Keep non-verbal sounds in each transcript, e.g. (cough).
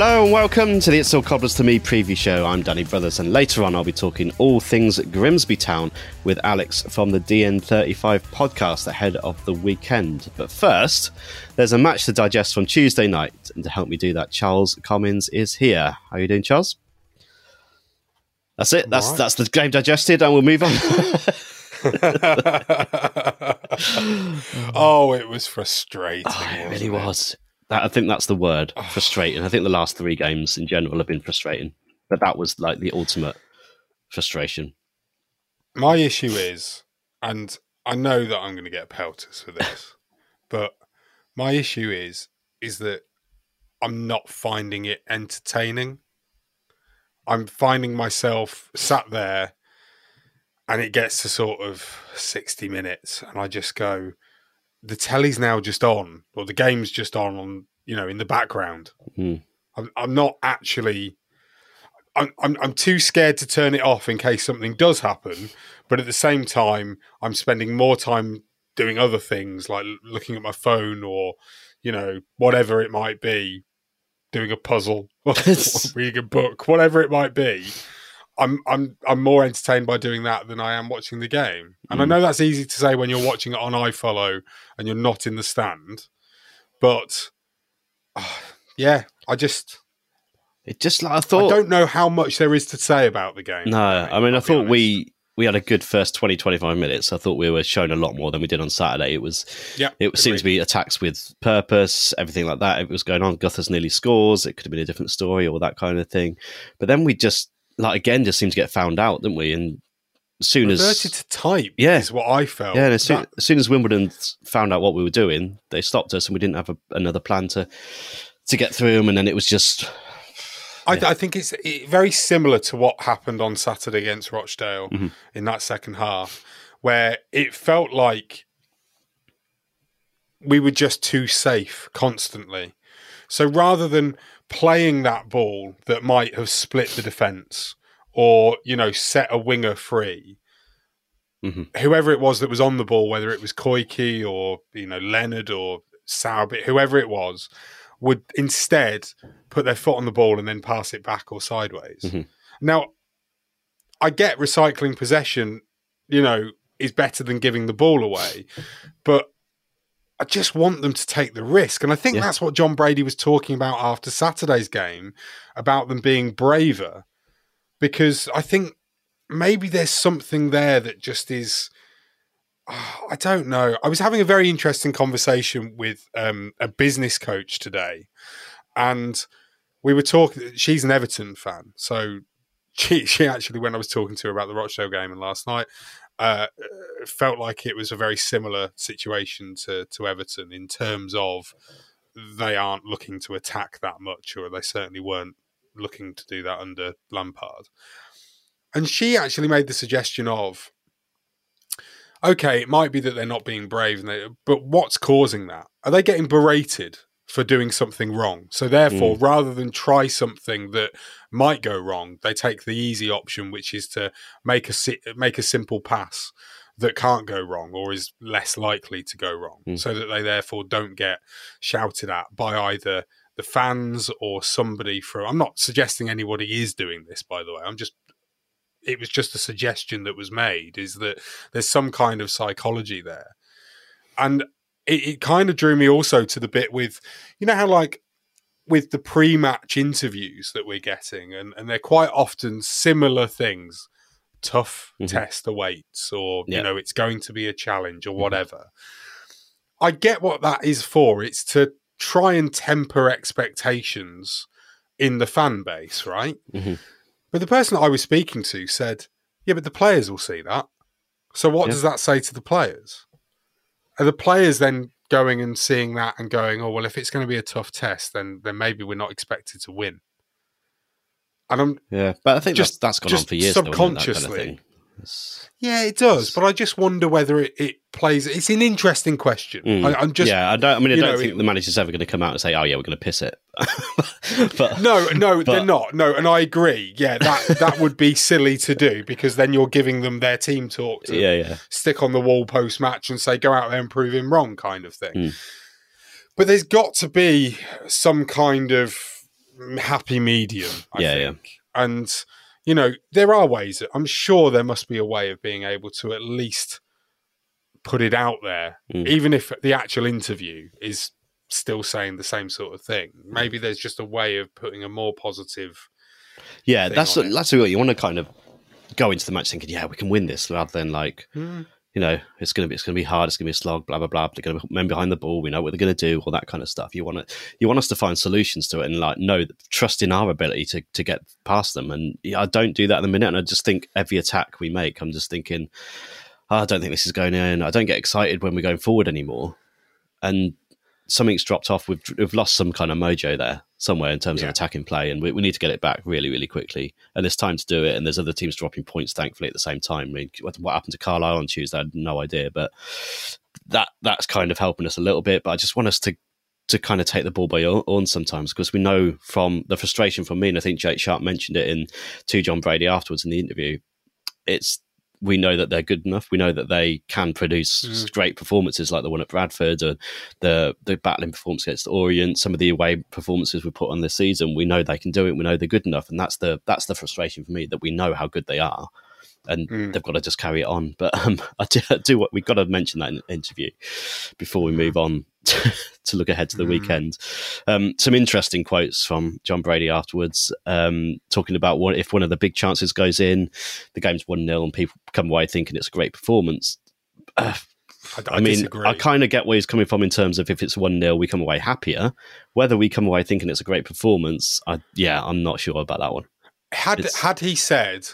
Hello and welcome to the It's All Cobblers to Me preview show. I'm Danny Brothers, and later on I'll be talking all things Grimsby Town with Alex from the DN35 podcast ahead of the weekend. But first, there's a match to digest from Tuesday night, and to help me do that, Charles Commins is here. How are you doing, Charles? That's it. That's that's the game digested, and we'll move on. (laughs) oh, it was frustrating. (laughs) Oh, it really was. That, I think that's the word. (sighs) Frustrating. I think the last three games in general have been frustrating, but that was like the ultimate frustration. My issue is, and I know that I'm going to get pelters for this, (laughs) but my issue is, is that I'm not finding it entertaining. I'm finding myself sat there, and it gets to sort of 60 minutes, and I just go, the telly's now just on, or the game's just on, on you know, in the background. Mm. I'm, I'm not actually. I'm, I'm I'm too scared to turn it off in case something does happen, but at the same time, I'm spending more time doing other things like looking at my phone or, you know, whatever it might be, doing a puzzle, (laughs) (laughs) reading a book, whatever it might be. I'm I'm I'm more entertained by doing that than I am watching the game. And I Mm. know that's easy to say when you're watching it on iFollow and you're not in the stand, but ah, yeah, I just It just like I thought. I don't know how much there is to say about the game. No, I mean, I I'll thought honest. we we had a good first 20, 25 minutes. I thought we were shown a lot more than we did on Saturday. It was, Yeah, it seemed to be attacks with purpose, everything like that. It was going on. Guthers nearly scores. It could have been a different story, all that kind of thing. But then we just, like, again, just seemed to get found out, didn't we? And as soon as reverted to type. Yeah. is what I felt. yeah, and as soon, That- as soon as Wimbledon found out what we were doing, they stopped us, and we didn't have a, another plan to to get through them. And then it was just I, I think it's it, very similar to what happened on Saturday against Rochdale Mhm. in that second half, where it felt like we were just too safe constantly. So rather than playing that ball that might have split the defence or, you know, set a winger free, Mhm. whoever it was that was on the ball, whether it was Koiki or, you know, Leonard or Sowerby, whoever it was, would instead put their foot on the ball and then pass it back or sideways. Mhm. Now, I get recycling possession, you know, is better than giving the ball away, but I just want them to take the risk. And I think Yeah. that's what Jon Brady was talking about after Saturday's game about them being braver, because I think maybe there's something there that just is. I don't know. I was having a very interesting conversation with um, a business coach today, and we were talking. She's an Everton fan, so (laughs) she she actually, when I was talking to her about the Rochdale game and last night, uh, felt like it was a very similar situation to to Everton in terms of they aren't looking to attack that much, or they certainly weren't looking to do that under Lampard. And she actually made the suggestion of okay, it might be that they're not being brave, they, but what's causing that? Are they getting berated for doing something wrong? So therefore, rather than try something that might go wrong, they take the easy option, which is to make a si- make a simple pass that can't go wrong or is less likely to go wrong, Mm. so that they therefore don't get shouted at by either the fans or somebody from. I'm not suggesting anybody is doing this, by the way. I'm just it was just a suggestion that was made. Is that there's some kind of psychology there, and it, it kind of drew me also to the bit with, you know how like with the pre-match interviews that we're getting, and and they're quite often similar things. Tough Mhm. test awaits, or Yeah. you know, it's going to be a challenge, or whatever. I get what that is for. It's to try and temper expectations in the fan base, right? Mhm. But the person I was speaking to said, "Yeah, but the players will see that. So what Yeah. does that say to the players? Are the players then going and seeing that and going, oh well, if it's going to be a tough test, then then maybe we're not expected to win." And I'm Yeah, but I think Just- that's, that's gone on for years. though, isn't that kind of yeah, it does, but I just wonder whether it, it plays. It's an interesting question. Mm. I, I'm just yeah, I don't. I mean, I don't know, think it- the manager's ever going to come out and say, "Oh yeah, we're going to piss it." (laughs) but No, no, But- they're not. No, and I agree. Yeah, that that would be silly to do because then you're giving them their team talk to yeah, yeah, stick on the wall post match and say go out there and prove him wrong, kind of thing. Hmm. But there's got to be some kind of happy medium. I Yeah, think. And you know, there are ways. I'm sure there must be a way of being able to at least put it out there, Hmm. even if the actual interview is still saying the same sort of thing. Maybe there's just a way of putting a more positive. yeah. That's it. that's what you want to kind of go into the match thinking, "Yeah, we can win this," rather than like, Hmm. You know, it's gonna be it's gonna be hard, it's gonna be a slog, blah blah blah. They're gonna men behind the ball. We know what they're gonna do, all that kind of stuff. You want to you want us to find solutions to it and like know trust in our ability to to get past them. And I don't do that at the minute. And I just think every attack we make, I'm just thinking, "Oh, I don't think this is going in. I don't get excited when we're going forward anymore. And something's dropped off. We've, we've lost some kind of mojo there somewhere in terms Yeah. of attacking play, and we, we need to get it back really, really quickly. And there's time to do it. And there's other teams dropping points, thankfully, at the same time. I mean, what, what happened to Carlisle on Tuesday? I had no idea, but that that's kind of helping us a little bit. But I just want us to to kind of take the ball by your horns sometimes because we know from the frustration from me, and I think Jake Sharp mentioned it in to Jon Brady afterwards in the interview. It's we know that they're good enough. We know that they can produce Mm. great performances like the one at Bradford or the the battling performance against the Orient. Some of the away performances we put on this season, we know they can do it. We know they're good enough, and that's the that's the frustration for me that we know how good they are, and Mm. they've got to just carry it on. But um, (laughs) I do, I do what we've got to mention that in the interview before we move on (laughs) to look ahead to the Mm. weekend. Um, some interesting quotes from Jon Brady afterwards, um, talking about what if one of the big chances goes in, the game's one 0 and people come away thinking it's a great performance. Uh, I, I, mean, disagree. I kind of get where he's coming from in terms of if it's 1 0, we come away happier. Whether we come away thinking it's a great performance, I, yeah, I'm not sure about that one. had It's- had he said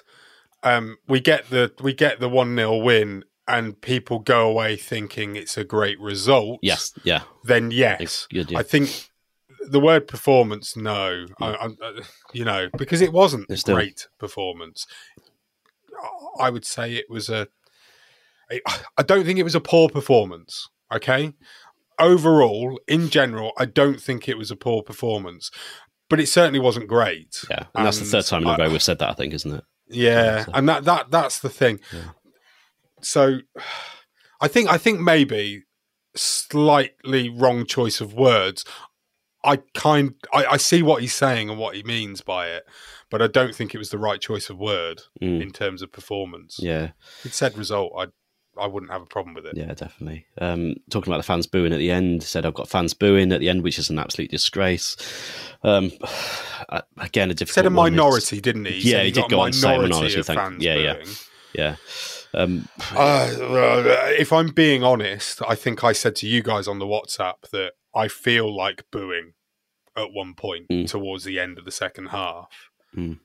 um, we get the we get the one 0 win and people go away thinking it's a great result Yes, yeah. then yes Good, yeah. i think the word performance no I, I, I- uh, you know because it wasn't a great performance i would say it was a. I don't think it was a poor performance okay overall in general i don't think it was a poor performance but it certainly wasn't great Yeah. And that's the third time in a row we've said that, I think, isn't it? yeah, so- and that that that's the thing. So, I think I think maybe slightly wrong choice of words. I kind I, I see what he's saying and what he means by it, but I don't think it was the right choice of word Mm. in terms of performance. Yeah. If he'd said result, I I wouldn't have a problem with it. Yeah, definitely. Um, talking about the fans booing at the end, said I've got fans booing at the end, which is an absolute disgrace. Um, (sighs) again, a difficult. Said a one. Minority, didn't he? Yeah, said he did go on to say minority minority, of thank- fans yeah, yeah. booing. Yeah. Um, Uh, if I'm being honest, I think I said to you guys on the WhatsApp that I feel like booing at one point Mm. towards the end of the second half. Mm.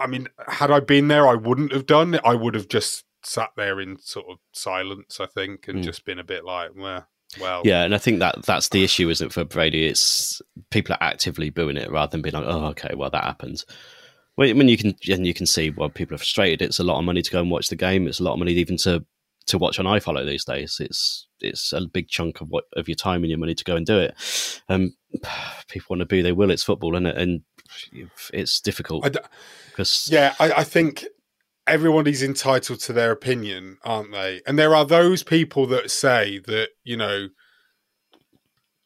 I mean, had I been there, I wouldn't have done it. I would have just sat there in sort of silence, I think, and Mm. just been a bit like, well, well, yeah, and I think that that's the issue, isn't it, for Brady? It's people are actively booing it rather than being like, "Oh, okay, well that happened." Well, I mean, you can and you can see why people are frustrated. It's a lot of money to go and watch the game. It's a lot of money even to to watch on iFollow these days. It's it's a big chunk of what of your time and your money to go and do it. Um, (sighs) people want to boo, they will. It's football, isn't it? And it's difficult because Yeah, I, I think everybody's entitled to their opinion, aren't they? And there are those people that say that you know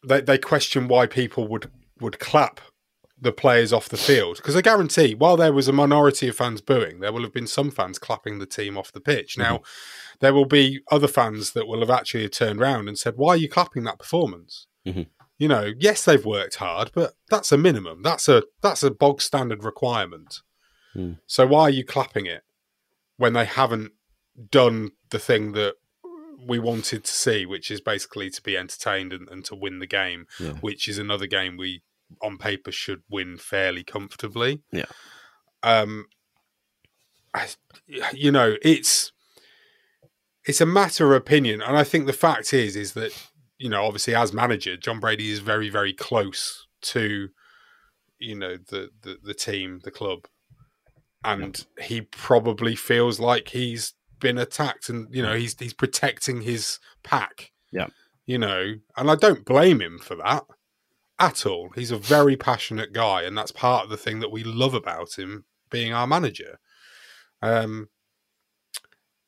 they they question why people would would clap the players off the field because I guarantee, while there was a minority of fans booing, there will have been some fans clapping the team off the pitch. Now, there will be other fans that will have actually turned around and said, "Why are you clapping that performance?" Mhm. You know, yes, they've worked hard, but that's a minimum. That's a that's a bog standard requirement. Mm. So why are you clapping it when they haven't done the thing that we wanted to see, which is basically to be entertained and, and to win the game, Yeah. which is another game we on paper should win fairly comfortably. Yeah. Um, I, you know, it's it's a matter of opinion, and I think the fact is is that you know, obviously as manager, Jon Brady is very very close to you know the the, the team, the club, and he probably feels like he's been attacked, and you know he's he's protecting his pack. Yeah. you know, and I don't blame him for that at all. He's a very passionate guy, and that's part of the thing that we love about him being our manager. Um,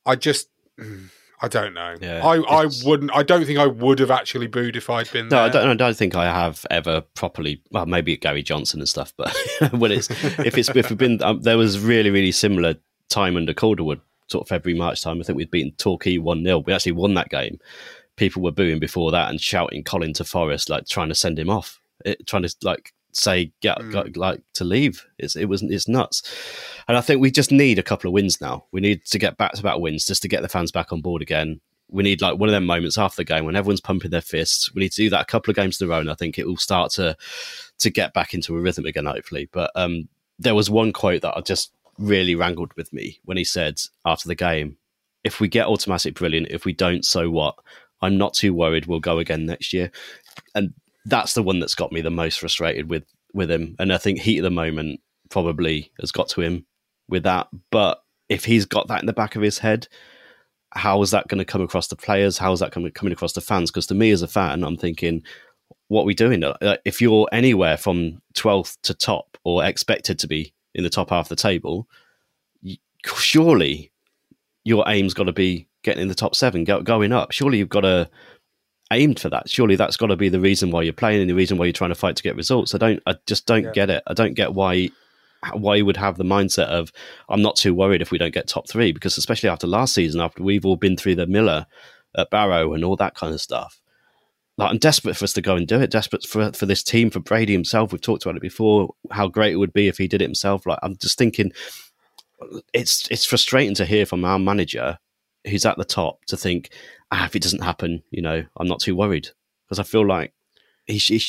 I just, (clears throat) I don't know. Yeah, I, I wouldn't. I don't think I would have actually booed if I'd been No, there. I don't, I don't think I have ever properly. Well, maybe at Gary Johnson and stuff, but (laughs) when it's if it's if we've been um, there was really really similar time under Calderwood, sort of February March time. I think we'd beaten Torquay one 0 We actually won that game. People were booing before that and shouting Colin to Forest, like trying to send him off, it, trying to like say get, Mm. got- like to leave. It's, it was it's nuts, and I think we just need a couple of wins now. We need to get back to back wins just to get the fans back on board again. We need like one of them moments after the game when everyone's pumping their fists. We need to do that a couple of games in a row, and I think it will start to to get back into a rhythm again, hopefully. But um, there was one quote that I just really wrangled with me when he said after the game, "If we get automatic brilliant, if we don't, so what? I'm not too worried. We'll go again next year." And that's the one that's got me the most frustrated with with him. And I think heat of the moment probably has got to him with that. But if he's got that in the back of his head, how is that going to come across the players? How is that coming coming across the fans? Because to me as a fan, I'm thinking, what are we doing? If you're anywhere from 12th to top or expected to be in the top half of the table, surely your aim's got to be getting in the top seven, go, going up. Surely you've got to aimed for that. Surely that's got to be the reason why you're playing and the reason why you're trying to fight to get results. I don't. I just don't Yeah. get it. I don't get why why you would have the mindset of I'm not too worried if we don't get top three because especially after last season, after we've all been through the Miller at Barrow and all that kind of stuff. Like I'm desperate for us to go and do it. Desperate for for this team, for Brady himself. We've talked about it before. How great it would be if he did it himself. Like I'm just thinking, it's it's frustrating to hear from our manager who's at the top to think, ah, if it doesn't happen, you know, I'm not too worried because I feel like he, he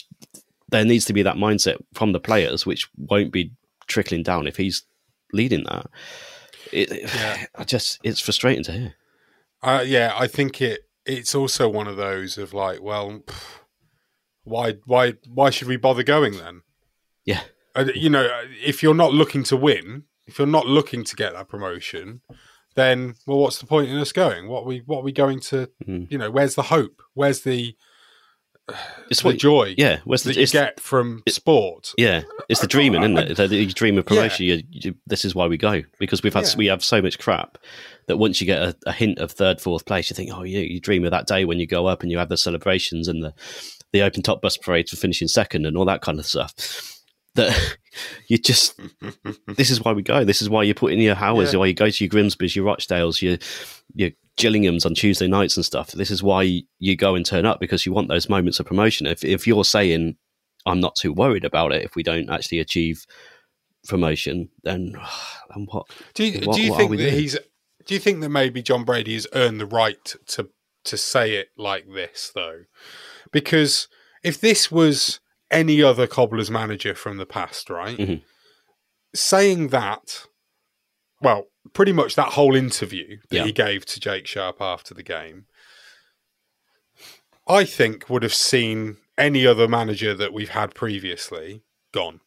there needs to be that mindset from the players, which won't be trickling down if he's leading that. It, Yeah. (sighs) I just it's frustrating to hear. Uh, yeah, I think it. It's also one of those of like, well, why, why, why should we bother going then? Yeah, you know, if you're not looking to win, if you're not looking to get that promotion, then well, what's the point in us going? What are we, what are we going to? Mhm. You know, where's the hope? Where's the it's the what joy? Yeah, where's the that you get from sport. Yeah, it's the dreaming, isn't it? (laughs) Like You dream of promotion. You, you, this is why we go because we've had Yeah. we have so much crap that once you get a, a hint of third, fourth place, you think, oh, yeah, you dream of that day when you go up and you have the celebrations and the the open top bus parade for finishing second and all that kind of stuff. That (laughs) you just this is why we go. This is why you put in your hours. Yeah. Why you go to your Grimsby's, your Rochdales, your your Gillinghams on Tuesday nights and stuff. This is why you go and turn up because you want those moments of promotion. If if you're saying I'm not too worried about it if we don't actually achieve promotion, then (sighs) and what? Do you, what- do you think that doing? he's? Do you think that maybe Jon Brady has earned the right to to say it like this though? Because if this was any other Cobblers manager from the past, right, Mhm. saying that, well, pretty much that whole interview that Yeah. he gave to Jake Sharp after the game, I think would have seen any other manager that we've had previously gone.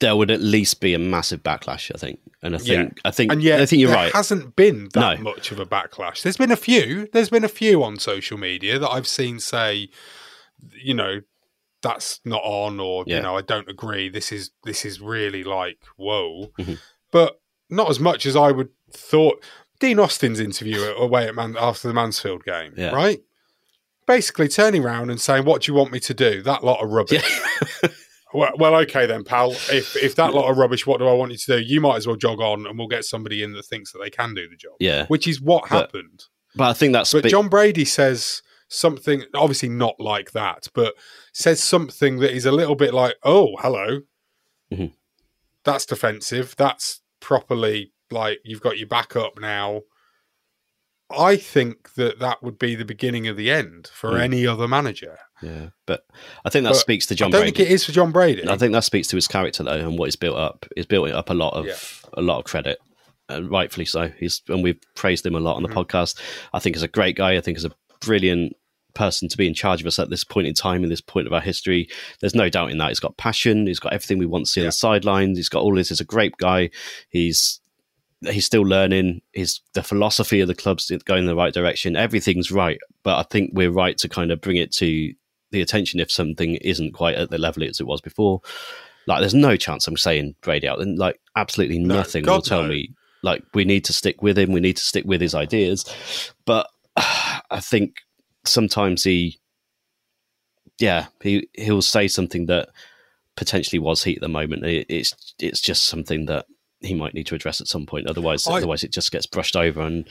There would at least be a massive backlash, I think, and I think I think and yet I think you're there right. hasn't been that No. much of a backlash. There's been a few. There's been a few on social media that I've seen say, you know, that's not on, or Yeah. you know, I don't agree. This is this is really like whoa, Mhm. but not as much as I would thought. Dean Austin's interview away at Man after the Mansfield game, Yeah. right? Basically turning around and saying, "What do you want me to do?" That lot of rubbish. (laughs) Well, well, okay then, pal. If if that lot of rubbish, what do I want you to do? You might as well jog on, and we'll get somebody in that thinks that they can do the job. Yeah. which is what But- happened. But I think that's But Jon Brady says something, obviously not like that, but says something that is a little bit like, "Oh, hello, Mhm. that's defensive. That's properly like you've got your back up now." I think that that would be the beginning of the end for Mm. any other manager. yeah. But I think that But speaks to Jon I don't Brady. think it is for Jon Brady. I think that speaks to his character though, and what he's built up. He's built up a lot of Yeah. a lot of credit, and rightfully so. He's and we've praised him a lot on the Mm-hmm. podcast. I think he's a great guy. I think he's a brilliant person to be in charge of us at this point in time in this point of our history. There's no doubt in that. He's got passion. He's got everything we want to see on the sidelines. He's got all this. He's a great guy. He's he's still learning. His the philosophy of the club's going in the right direction. Everything's right, but I think we're right to kind of bring it to the attention if something isn't quite at the level as it was before. Like, there's no chance I'm saying Brady out. And like, absolutely nothing God, will tell no. me like we need to stick with him. We need to stick with his ideas. But (sighs) I think sometimes he, yeah, he he'll say something that potentially was heat at the moment. It, it's it's just something that he might need to address at some point. Otherwise, I- otherwise it just gets brushed over. And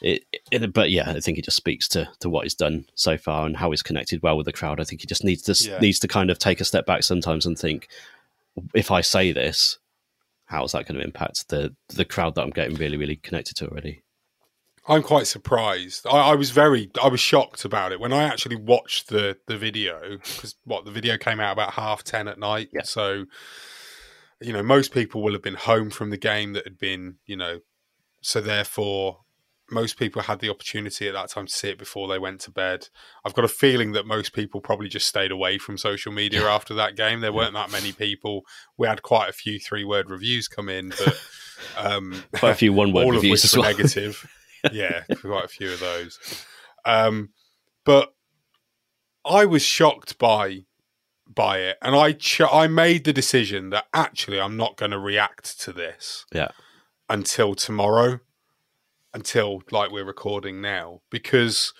it, it, but yeah, I think it just speaks to to what he's done so far and how he's connected well with the crowd. I think he just needs to Yeah. needs to kind of take a step back sometimes and think, if I say this, how is that going to impact the the crowd that I'm getting really really connected to already? I'm quite surprised. I, I was very, I was shocked about it when I actually watched the the video because what the video came out about half ten at night. Yeah. So, you know, most people will have been home from the game that had been, you know, so therefore most people had the opportunity at that time to see it before they went to bed. I've got a feeling that most people probably just stayed away from social media after that game. There weren't that many people. We had quite a few three word reviews come in, but (laughs) um, Quite a few one word (laughs) all of reviews which as were well. negative. Yeah, quite a few of those. Um, but I was shocked by by it, and I ch- I made the decision that actually I'm not going to react to this yeah, until tomorrow, until like we're recording now, because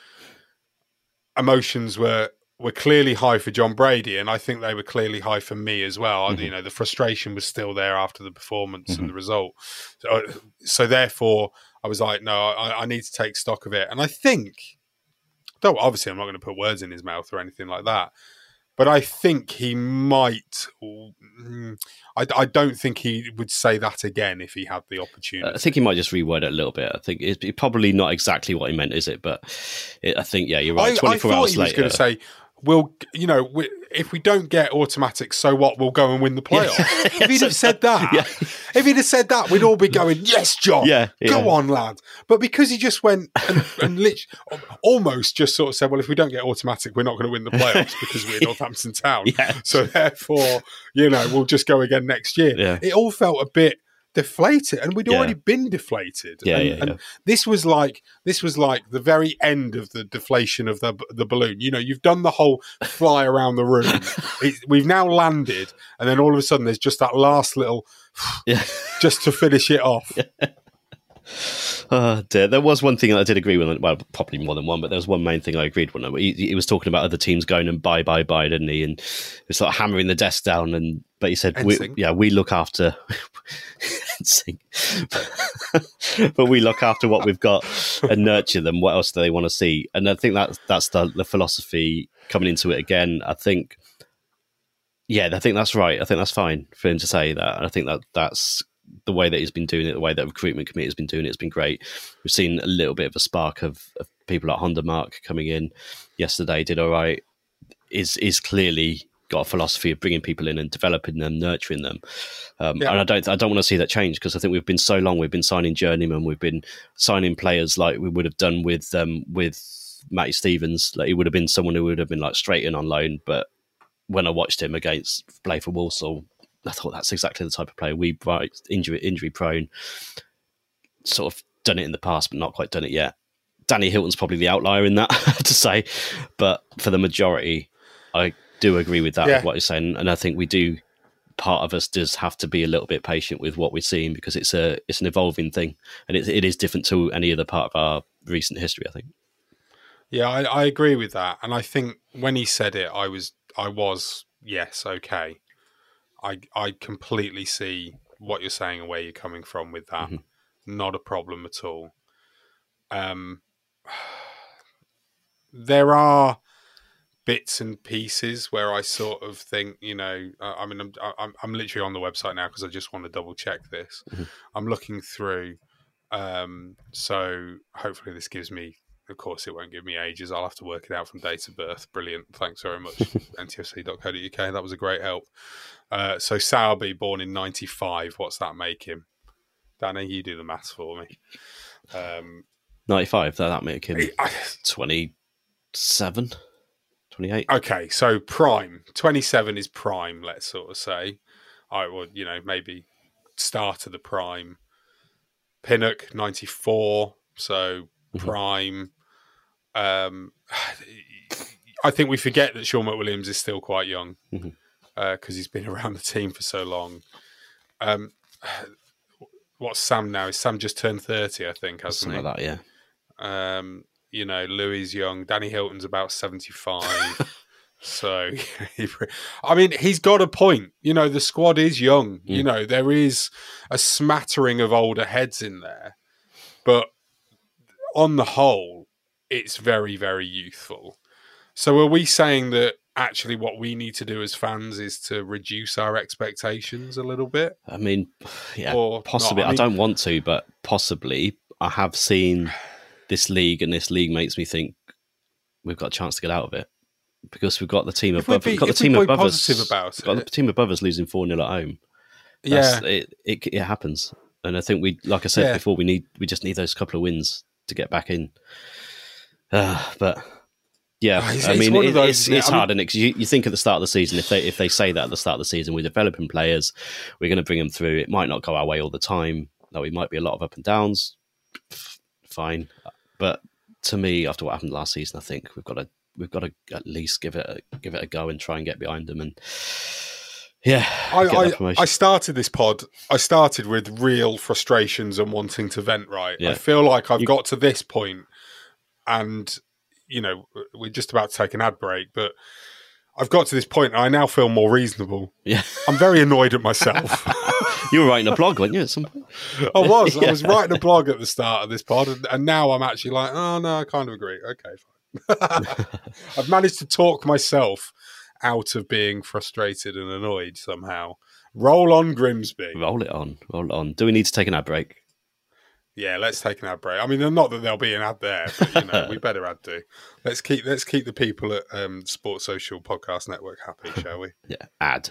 emotions were were clearly high for Jon Brady, and I think they were clearly high for me as well. You mm-hmm. know, the frustration was still there after the performance and mm-hmm. the result. So, uh, so therefore, I was like, no, I, I need to take stock of it, and I think, though obviously I'm not going to put words in his mouth or anything like that. But I think he might. mm, I, I don't think he would say that again if he had the opportunity. I think he might just reword it a little bit. I think it's probably not exactly what he meant, is it? But it, I think yeah, you're right. I, I Twenty four thought hours he was later, going to say, "We'll, you know, we, if we don't get automatic, so what? We'll go and win the playoff." (laughs) if he'd have said that, Yeah. if he'd have said that, we'd all be going, "Yes, Jon, Yeah, go on, lad." But because he just went and, and lit, almost just sort of said, "Well, if we don't get automatic, we're not going to win the playoffs (laughs) because we're Northampton Town." Yeah. So therefore, you know, we'll just go again next year. Yeah. It all felt a bit deflated and we'd Yeah. already been deflated. Yeah, and, yeah, and this was like this was like the very end of the deflation of the the balloon. You know you've done the whole fly around the room. (laughs) It, we've now landed and then all of a sudden there's just that last little Yeah. just to finish it off (laughs) Uh, oh dear. There was one thing I did agree with. Well, probably more than one, but there was one main thing I agreed with. He, he was talking about other teams going and buy, buy, buy, didn't he? And he was sort of hammering the desk down. And but he said, we, "Yeah, we look after." (laughs) (laughs) But we look after what we've got and nurture them. What else do they want to see? And I think that that's the, the philosophy coming into it again. I think, yeah, I think that's right. I think that's fine for him to say that. And I think that that's the way that he's been doing it, the way that recruitment committee has been doing it, has been great. We've seen a little bit of a spark of, of people like Honda Mark coming in yesterday, did all right. Is is clearly got a philosophy of bringing people in and developing them, nurturing them. Um, Yeah. And I don't I don't want to see that change because I think we've been so long. We've been signing journeymen, we've been signing players like we would have done with um, with Matty Stevens. Like he would have been someone who would have been like straight in on loan, but when I watched him against play for Walsall, I thought that's exactly the type of player we right injury injury prone. Sort of done it in the past, but not quite done it yet. Danny Hylton's probably the outlier in that (laughs) I have to say, but for the majority, I do agree with that Yeah. with what you're saying, and I think we do. Part of us does have to be a little bit patient with what we're seeing because it's a it's an evolving thing, and it, it is different to any other part of our recent history. I think. Yeah, I, I agree with that, and I think when he said it, I was, I was, yes, okay. I I completely see what you're saying and where you're coming from with that. Not a problem at all. Um, (sighs) there are bits and pieces where I sort of think, you know, I I mean, I'm I'm, I'm literally on the website now because I just want to double check this. I'm looking through, um, so hopefully this gives me. Of course, it won't give me ages. I'll have to work it out from date of birth. Brilliant. Thanks very much, (laughs) ntfc.co.uk. That was a great help. Uh, so Sowerby, born in '95. What's that make him? Danny, you do the maths for me. Um, 95, that, that make him I- 27, 28. Okay, so prime. 27 is prime, let's sort of say. I would, you know, maybe start of the prime. Pinnock, 94, so prime. Um, I think we forget that Shaun McWilliams is still quite young because he's been (laughs) around the team for so long. Um, (sighs) what's Sam now? Is Sam just turned 30, I think, hasn't Something like that, yeah. Um, you know, Louis young. Danny Hylton's about 75. (laughs) so, (laughs) I mean, he's got a point. You know, the squad is young. You know, there is a smattering of older heads in there. But on the whole, it's very, very youthful. So, are we saying that actually what we need to do as fans is to reduce our expectations a little bit? I mean, yeah, Or possibly. I I, don't want to, but possibly. I have seen this league, and this league makes me think we've got a chance to get out of it because we've got the team above. be- we've got the team above us. about we've got the team above us losing four 0 at home. Yeah. It, it it happens, and I think we, like I said Yeah. before, we need we just need those couple of wins to get back in. Uh, but yeah, Oh, it's- I mean, it- those, it's it's I mean- hard, and you, you think at the start of the season if they if they say that at the start of the season, we're developing players, we're going to bring them through. It might not go our way all the time. Though we might be a lot of up and downs. Fine, but to me, after what happened last season, I think we've got to we've got to at least give it a, give it a go and try and get behind them. And yeah, I, I. I started this pod. I started with real frustrations and wanting to vent. Right, Yeah. I feel like I've You- got to this point, and you know we're just about to take an ad break, but I've got to this point, and I now feel more reasonable. yeah. I'm very annoyed at myself. (laughs) You were writing a blog, weren't you? At some point? I was. I (laughs) was writing a blog at the start of this pod, and, and now I'm actually like, oh no, I kind of agree. Okay, fine. (laughs) I've managed to talk myself out of being frustrated and annoyed somehow. Roll on, Grimsby. Roll it on, roll it on. Do we need to take an ad break? Yeah, let's take an ad break. I mean, not that there'll be an ad there, but you know, we (laughs) better ad do. Let's keep let's keep the people at um, Sports Social Podcast Network happy, shall we? Yeah, ad.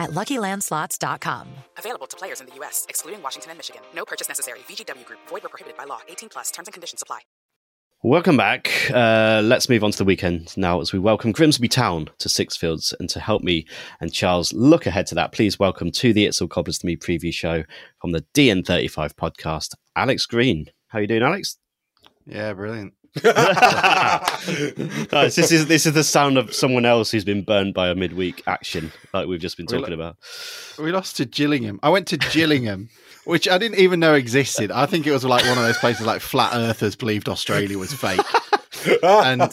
at luckylandslots.com. Available to players in the U.S., excluding Washington and Michigan. No purchase necessary. VGW Group, void were prohibited by law. 18 plus terms and conditions apply. Welcome back. Uh, let's move on to the weekend now as we welcome Grimsby Town to Sixfields. And to help me and Charles look ahead to that, please welcome to the It's All Cobblers to Me preview show from the DN35 podcast, Alex Green. How you doing, Alex? Yeah, brilliant. (laughs) Guys, this is this is the sound of someone else who's been burned by a midweek action, like we've just been talking about. We lost to Gillingham. I went to Gillingham, (laughs) which I didn't even know existed. I think it was like one of those places like flat earthers believed Australia was fake. (laughs) and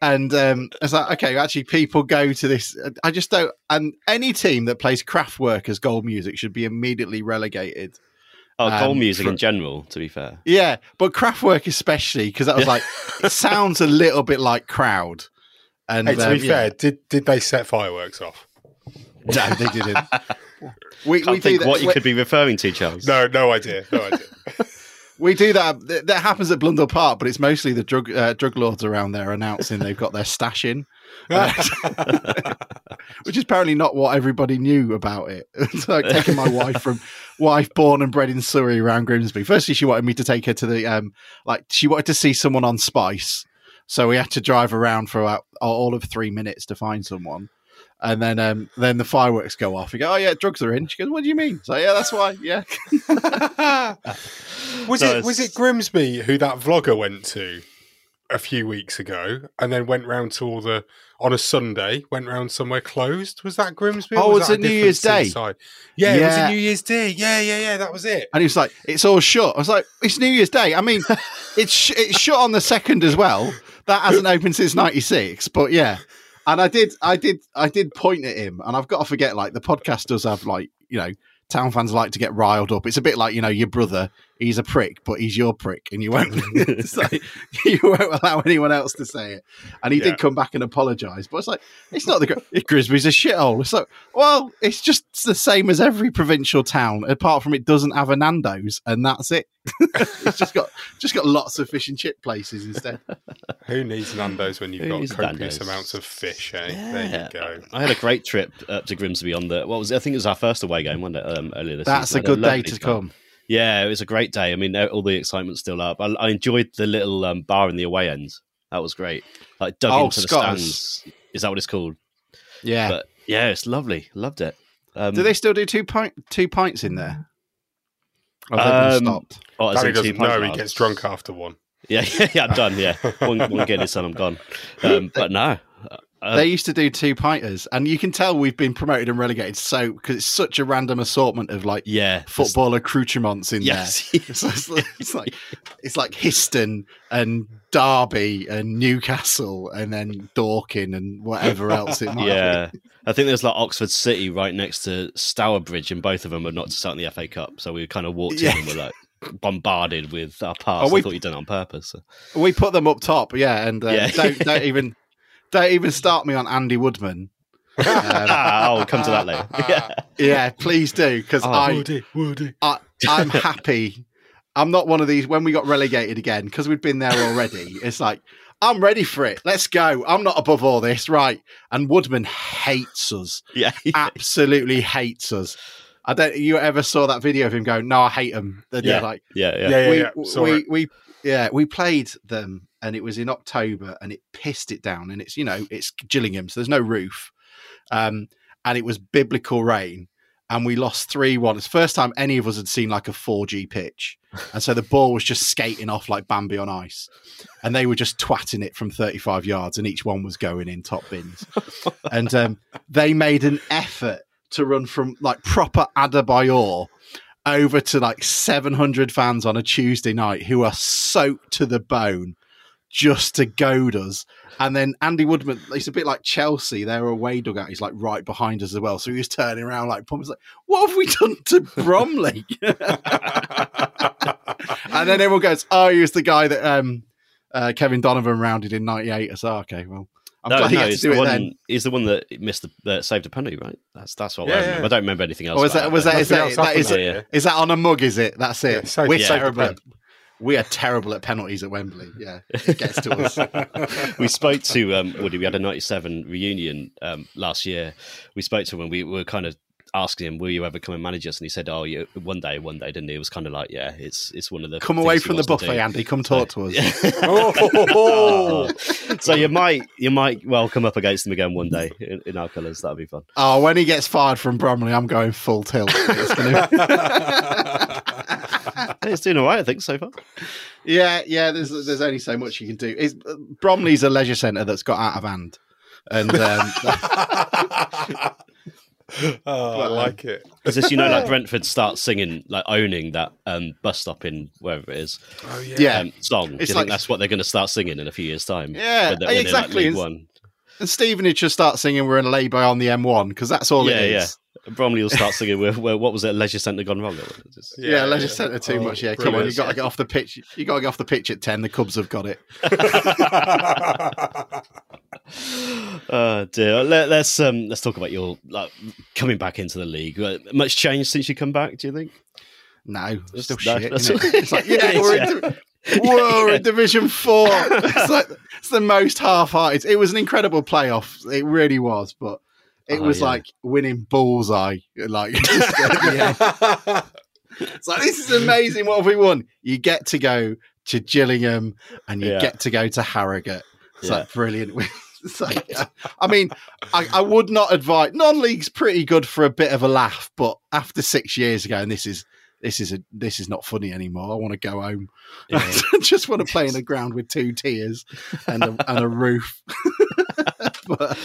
and um, it's like okay, actually, people go to this. I just don't. And any team that plays Kraftwerk as gold music should be immediately relegated. Oh, goal Um, music for- in general, to be fair. Yeah, but Kraftwerk especially because that was like it sounds a little bit like crowd. And Hey, to um, be yeah. fair, did did they set fireworks off? (laughs) no, they didn't. (laughs) We, I we do think that- what you we- could be referring to, Charles. No, no idea, no idea. (laughs) We do that. That happens at Blundell Park, but it's mostly the drug uh, drug lords around there announcing they've got their stash in, (laughs) which is apparently not what everybody knew about it. (laughs) It's like taking my wife from (laughs) wife born and bred in Surrey around Grimsby. Firstly, she wanted me to take her to the um, like she wanted to see someone on Spice, so we had to drive around for about all of three minutes to find someone. And then, um, then the fireworks go off. You go, oh yeah, drugs are in. She goes, what do you mean? So yeah, that's why. Yeah, Was No, it was it Grimsby who that vlogger went to a few weeks ago, and then went round to all the on a Sunday, went round somewhere closed? Was that Grimsby? Oh, was was it a New Year's Day? seaside? Yeah, it was Yeah. a New Year's Day. Yeah, yeah, yeah. That was it. and he was like, it's all shut. I was like, it's New Year's Day. I mean, (laughs) it's sh- it's shut on the second as well. That hasn't opened since '96. But yeah, and I did, I did, I did point at him, and I've got to forget. Like the podcast does have like you know. Town fans like to get riled up. It's a bit like you know your brother. He's a prick, but he's your prick, and you won't. (laughs) it's like, you won't allow anyone else to say it. And he Yeah. did come back and apologise, but it's like it's not the Gr- it, (laughs) Grisby's a shithole. It's like well, it's just the same as every provincial town, apart from it doesn't have a Nando's, and that's it. (laughs) it's just got just got lots of fish and chip places instead. Who needs Nando's when you've Who got copious Nando's? amounts of fish? Eh? There you go. I had a great trip up to Grimsby on the what was it? I think it was our first away game, wasn't it? Um, earlier this That's season. a I had good day lovely to time. come. Yeah, it was a great day. I mean, all the excitement's still up. I, I enjoyed the little um, bar in the away end. That was great. Like dug Oh, into the Scott's. stands. Is that what it's called? Yeah. But yeah, it's lovely. Loved it. Um, do they still do two pint two pints in there? Or have they been Um, stopped? oh, as Danny in two doesn't know. He gets drunk after one. Yeah, yeah, (laughs) yeah, I'm done. Yeah, one, one Guinness and I'm gone. (laughs) Um, but no, uh, they used to do two pinters, and you can tell we've been promoted and relegated so because it's such a random assortment of like yeah, football accoutrements in Yes. there. (laughs) So it's, like, it's like it's like Histon and Derby and Newcastle and then Dorking and whatever else it might Yeah, I think there's like Oxford City right next to Stourbridge, and both of them are not to start in the FA Cup. So we kind of walked Yeah. in and were like bombarded with our past. Oh, we- I thought you'd done it on purpose. So. We put them up top, yeah, and uh, Yeah. don't don't even don't even start me on Andy Woodman. Um, ah, I'll come to that later. (laughs) Yeah. yeah, please do because Oh, I Woody, Woody. I, I'm happy. I'm not one of these when we got relegated again because we'd been there already. It's like I'm ready for it. Let's go. I'm not above all this, right? And Woodman hates us. Yeah, (laughs) Absolutely hates us. I don't. You ever saw that video of him going? No, I hate them. They're Yeah. like yeah, yeah. Yeah, yeah, we, yeah. Saw we, it. we, yeah, we played them, and it was in October, and it pissed it down. And it's you know it's Gillingham, so there's no roof, um, and it was biblical rain, and we lost three one. It's the first time any of us had seen like a 4G pitch, and so the ball was just skating off like Bambi on ice, and they were just twatting it from 35 yards, and each one was going in top bins, (laughs) and um, they made an effort to run from like proper Adebayor over to like 700 fans on a Tuesday night who are soaked to the bone just to goad us. And then Andy Woodman, it's a bit like Chelsea, their away dugout He's like right behind us as well. So he was turning around like, like, what have we done to Bromley? (laughs) and then everyone goes, oh, he was the guy that um, uh, Kevin Donovan rounded in 98. I said, okay, well, I'm no, glad he no, had to it's do the it one. then. He's the one that missed the that saved a penalty, right? That's that's what Yeah, I remember. yeah. I don't remember anything else. Oh, was that, was it. that, is Nothing that, that is, happened it, there. is that on a mug? Is it? That's it. Yeah, so We're saved the terrible. At, we are terrible at penalties at Wembley. Yeah, it gets to us. (laughs) we spoke to um, Woody. We had a '97 reunion um, last year. We spoke to him and we were kind of asking him, "Will you ever come and manage us?" And he said, "Oh, yeah, one day, one day." Didn't he? It was kind of like, "Yeah, it's it's one of the Come away from the buffet. Andy. Come talk to us. (laughs) Oh, so you might you might well come up against him again one day in, in our colours. That'd be fun. Oh, when he gets fired from Bromley, I'm going full tilt. It's gonna- Hey, (laughs) it's doing all right, I think, so far. yeah, yeah. There's there's only so much you can do. It's, Bromley's a leisure centre that's got out of hand, and um, (laughs) (laughs) oh, I like it. (laughs) Is this, you know, like (laughs) Brentford starts singing, like owning that um, bus stop in wherever it is Oh yeah. yeah. um, song? Do you It's think like- that's what they're going to start singing in a few years' time? Yeah, When they- when they're, like, exactly. One. And Stevenage should start singing "We're in a lay-by on the M1" because that's all it is. Yeah, it yeah. is. Bromley will start singing. Where, where, what was it? Leisure Centre gone wrong? Or what? It's just- Yeah, leisure centre too Oh, much. Yeah, come on, you brilliant. got to get off the pitch. You got to get off the pitch at ten. The Cubs have got it. (laughs) (laughs) Oh dear. Let, us um, let's talk about your like coming back into the league. Uh, Much change since you come back? Do you think? No, it's still No, shit. that's isn't it? (laughs) It's like, yeah, we're in, Div- whoa, we're in, Div- whoa, we're in Division Four. It's like it's the most half-hearted. It was an incredible playoff. It really was, but it Oh, was yeah. like winning bullseye. Like, (laughs) it's like (laughs) (laughs) this is amazing. What have we won? You get to go to Gillingham and you Yeah. get to go to Harrogate. It's Yeah. like brilliant. It's like, uh, I mean, I, I would not advise. Non-league's pretty good for a bit of a laugh, but after six years ago, and this is this is a this is not funny anymore. I want to go home. I just want to play in a ground with two tiers and a, and a roof. but,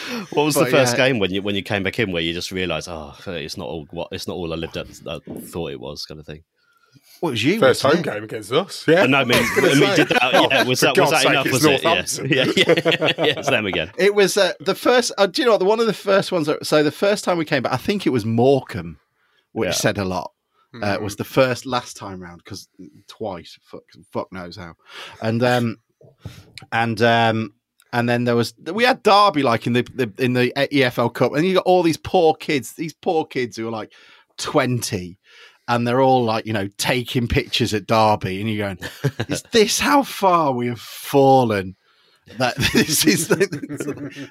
(laughs) What was the first yeah. game when you when you came back in where you just realised, oh, it's not all what it's not all I lived up I thought it was, kind of thing. what was you? First home it? game against us. Yeah. Uh, no, I mean, (laughs) was I mean, did that, Oh, yeah, was that was that sake, enough? it's Was it? Yeah. Northampton. (laughs) yeah, yeah, yeah, it's them again. It was uh, the first. Uh, do you know what? The, one of the first ones. That, so the first time we came back, I think it was Morecambe, which Yeah. said a lot. Uh, Hmm. was the first last time round because twice, fuck, fuck knows how, and um, and um, and then there was we had Derby like in the, the in the EFL Cup, and you got all these poor kids, these poor kids who are like twenty, and they're all like you know taking pictures at Derby, and you're going, is (laughs) this how far we have fallen? That (laughs) this is the,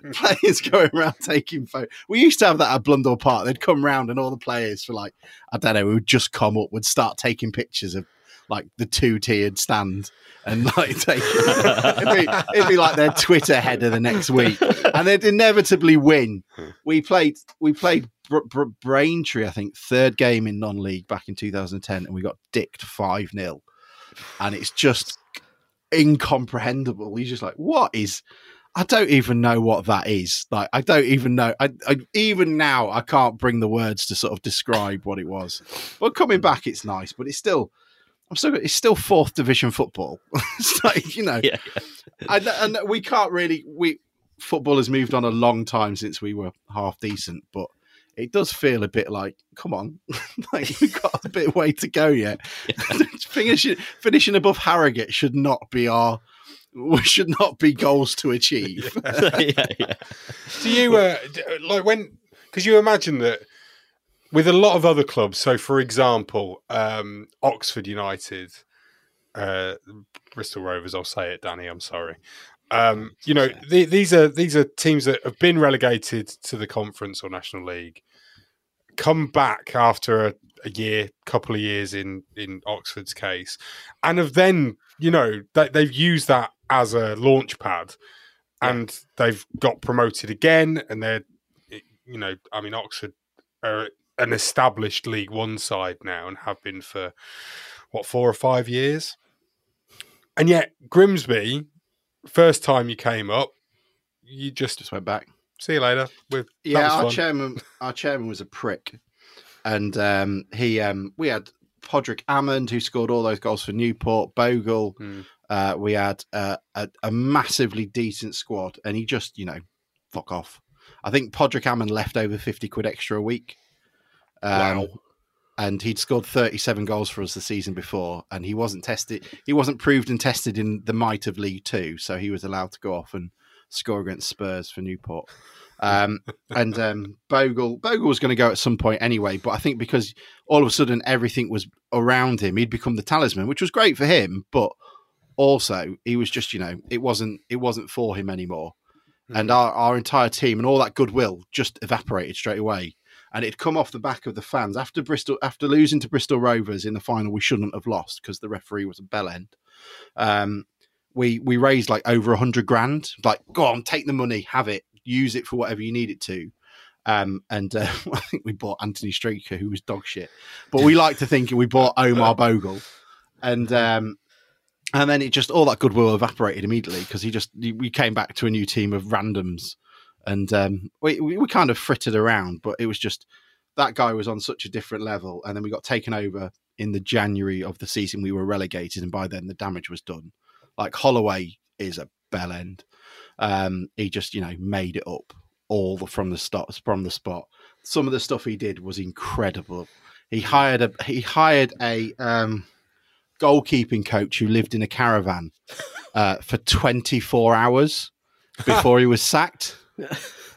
(laughs) players going around taking photos. We used to have that at Blundell Park. They'd come round and all the players for like I don't know, who would just come up would start taking pictures of like the two tiered stand and like (laughs) take it'd, be, it'd be like their Twitter header the next week, and they'd inevitably win. We played we played Br- Br- Braintree, I think, third game in non-league back in 2010, and we got dicked five 0 and it's just incomprehensible. He's just like, what is? I don't even know what that is. Like, I don't even know. I, I even now I can't bring the words to sort of describe what it was. But coming back, it's nice, but it's still. I'm still. It's still fourth division football. (laughs) it's like you know, (laughs) Yeah, and, and we can't really. We football has moved on a long time since we were half decent, but it does feel a bit like, come on, (laughs) like we've got a bit of way to go yet. finishing finishing above Harrogate should not be our. We should not be goals to achieve. yeah, yeah. Do you uh, like when? Because you imagine that with a lot of other clubs. So, for example, um, Oxford United, uh, Bristol Rovers. I'll say it, Danny. I'm sorry. Um, you know, the, these are these are teams that have been relegated to the Conference or National League, come back after a, a year, couple of years in in Oxford's case, and have then you know they, they've used that as a launch pad, and they've got promoted again, and they're you know, I mean, Oxford are an established League One side now and have been for what four or five years, and yet Grimsby, first time you came up, you just Just went back. see you later. With Yeah, our chairman, our chairman was a prick, and um, he, um, we had Padraig Amond who scored all those goals for Newport, Bogle. Hmm. Uh, we had uh, a, a massively decent squad, and he just, you know, fuck off. I think Padraig Amond left over fifty quid extra a week. Um, Wow. And he'd scored 37 goals for us the season before, and he wasn't tested. He wasn't proved and tested in the might of League Two, so he was allowed to go off and score against Spurs for Newport. Um, (laughs) and um, Bogle, Bogle was going to go at some point anyway, but I think because all of a sudden everything was around him, he'd become the talisman, which was great for him. But also, he was just, you know, it wasn't it wasn't for him anymore. And our, our entire team and all that goodwill just evaporated straight away. And it'd come off the back of the fans after Bristol, after losing to Bristol Rovers in the final. We shouldn't have lost because the referee was a bell end. Um, we we raised like over a hundred grand. Like, go on, take the money, have it, use it for whatever you need it to. Um, and uh, (laughs) I think we bought Anthony Streaker, who was dog shit. But we like to think we bought Omar Bogle, and um, and then it just all that goodwill evaporated immediately because he just we came back to a new team of randoms, and um, we we kind of frittered around, but it was just that guy was on such a different level, and then we got taken over in the January of the season. We were relegated, and by then the damage was done. Like Holloway is a bell end. Um, he just you know made it up all the, from the start from the spot. Some of the stuff he did was incredible. He hired a he hired a um, goalkeeping coach who lived in a caravan uh, for 24 hours (laughs) before he was sacked.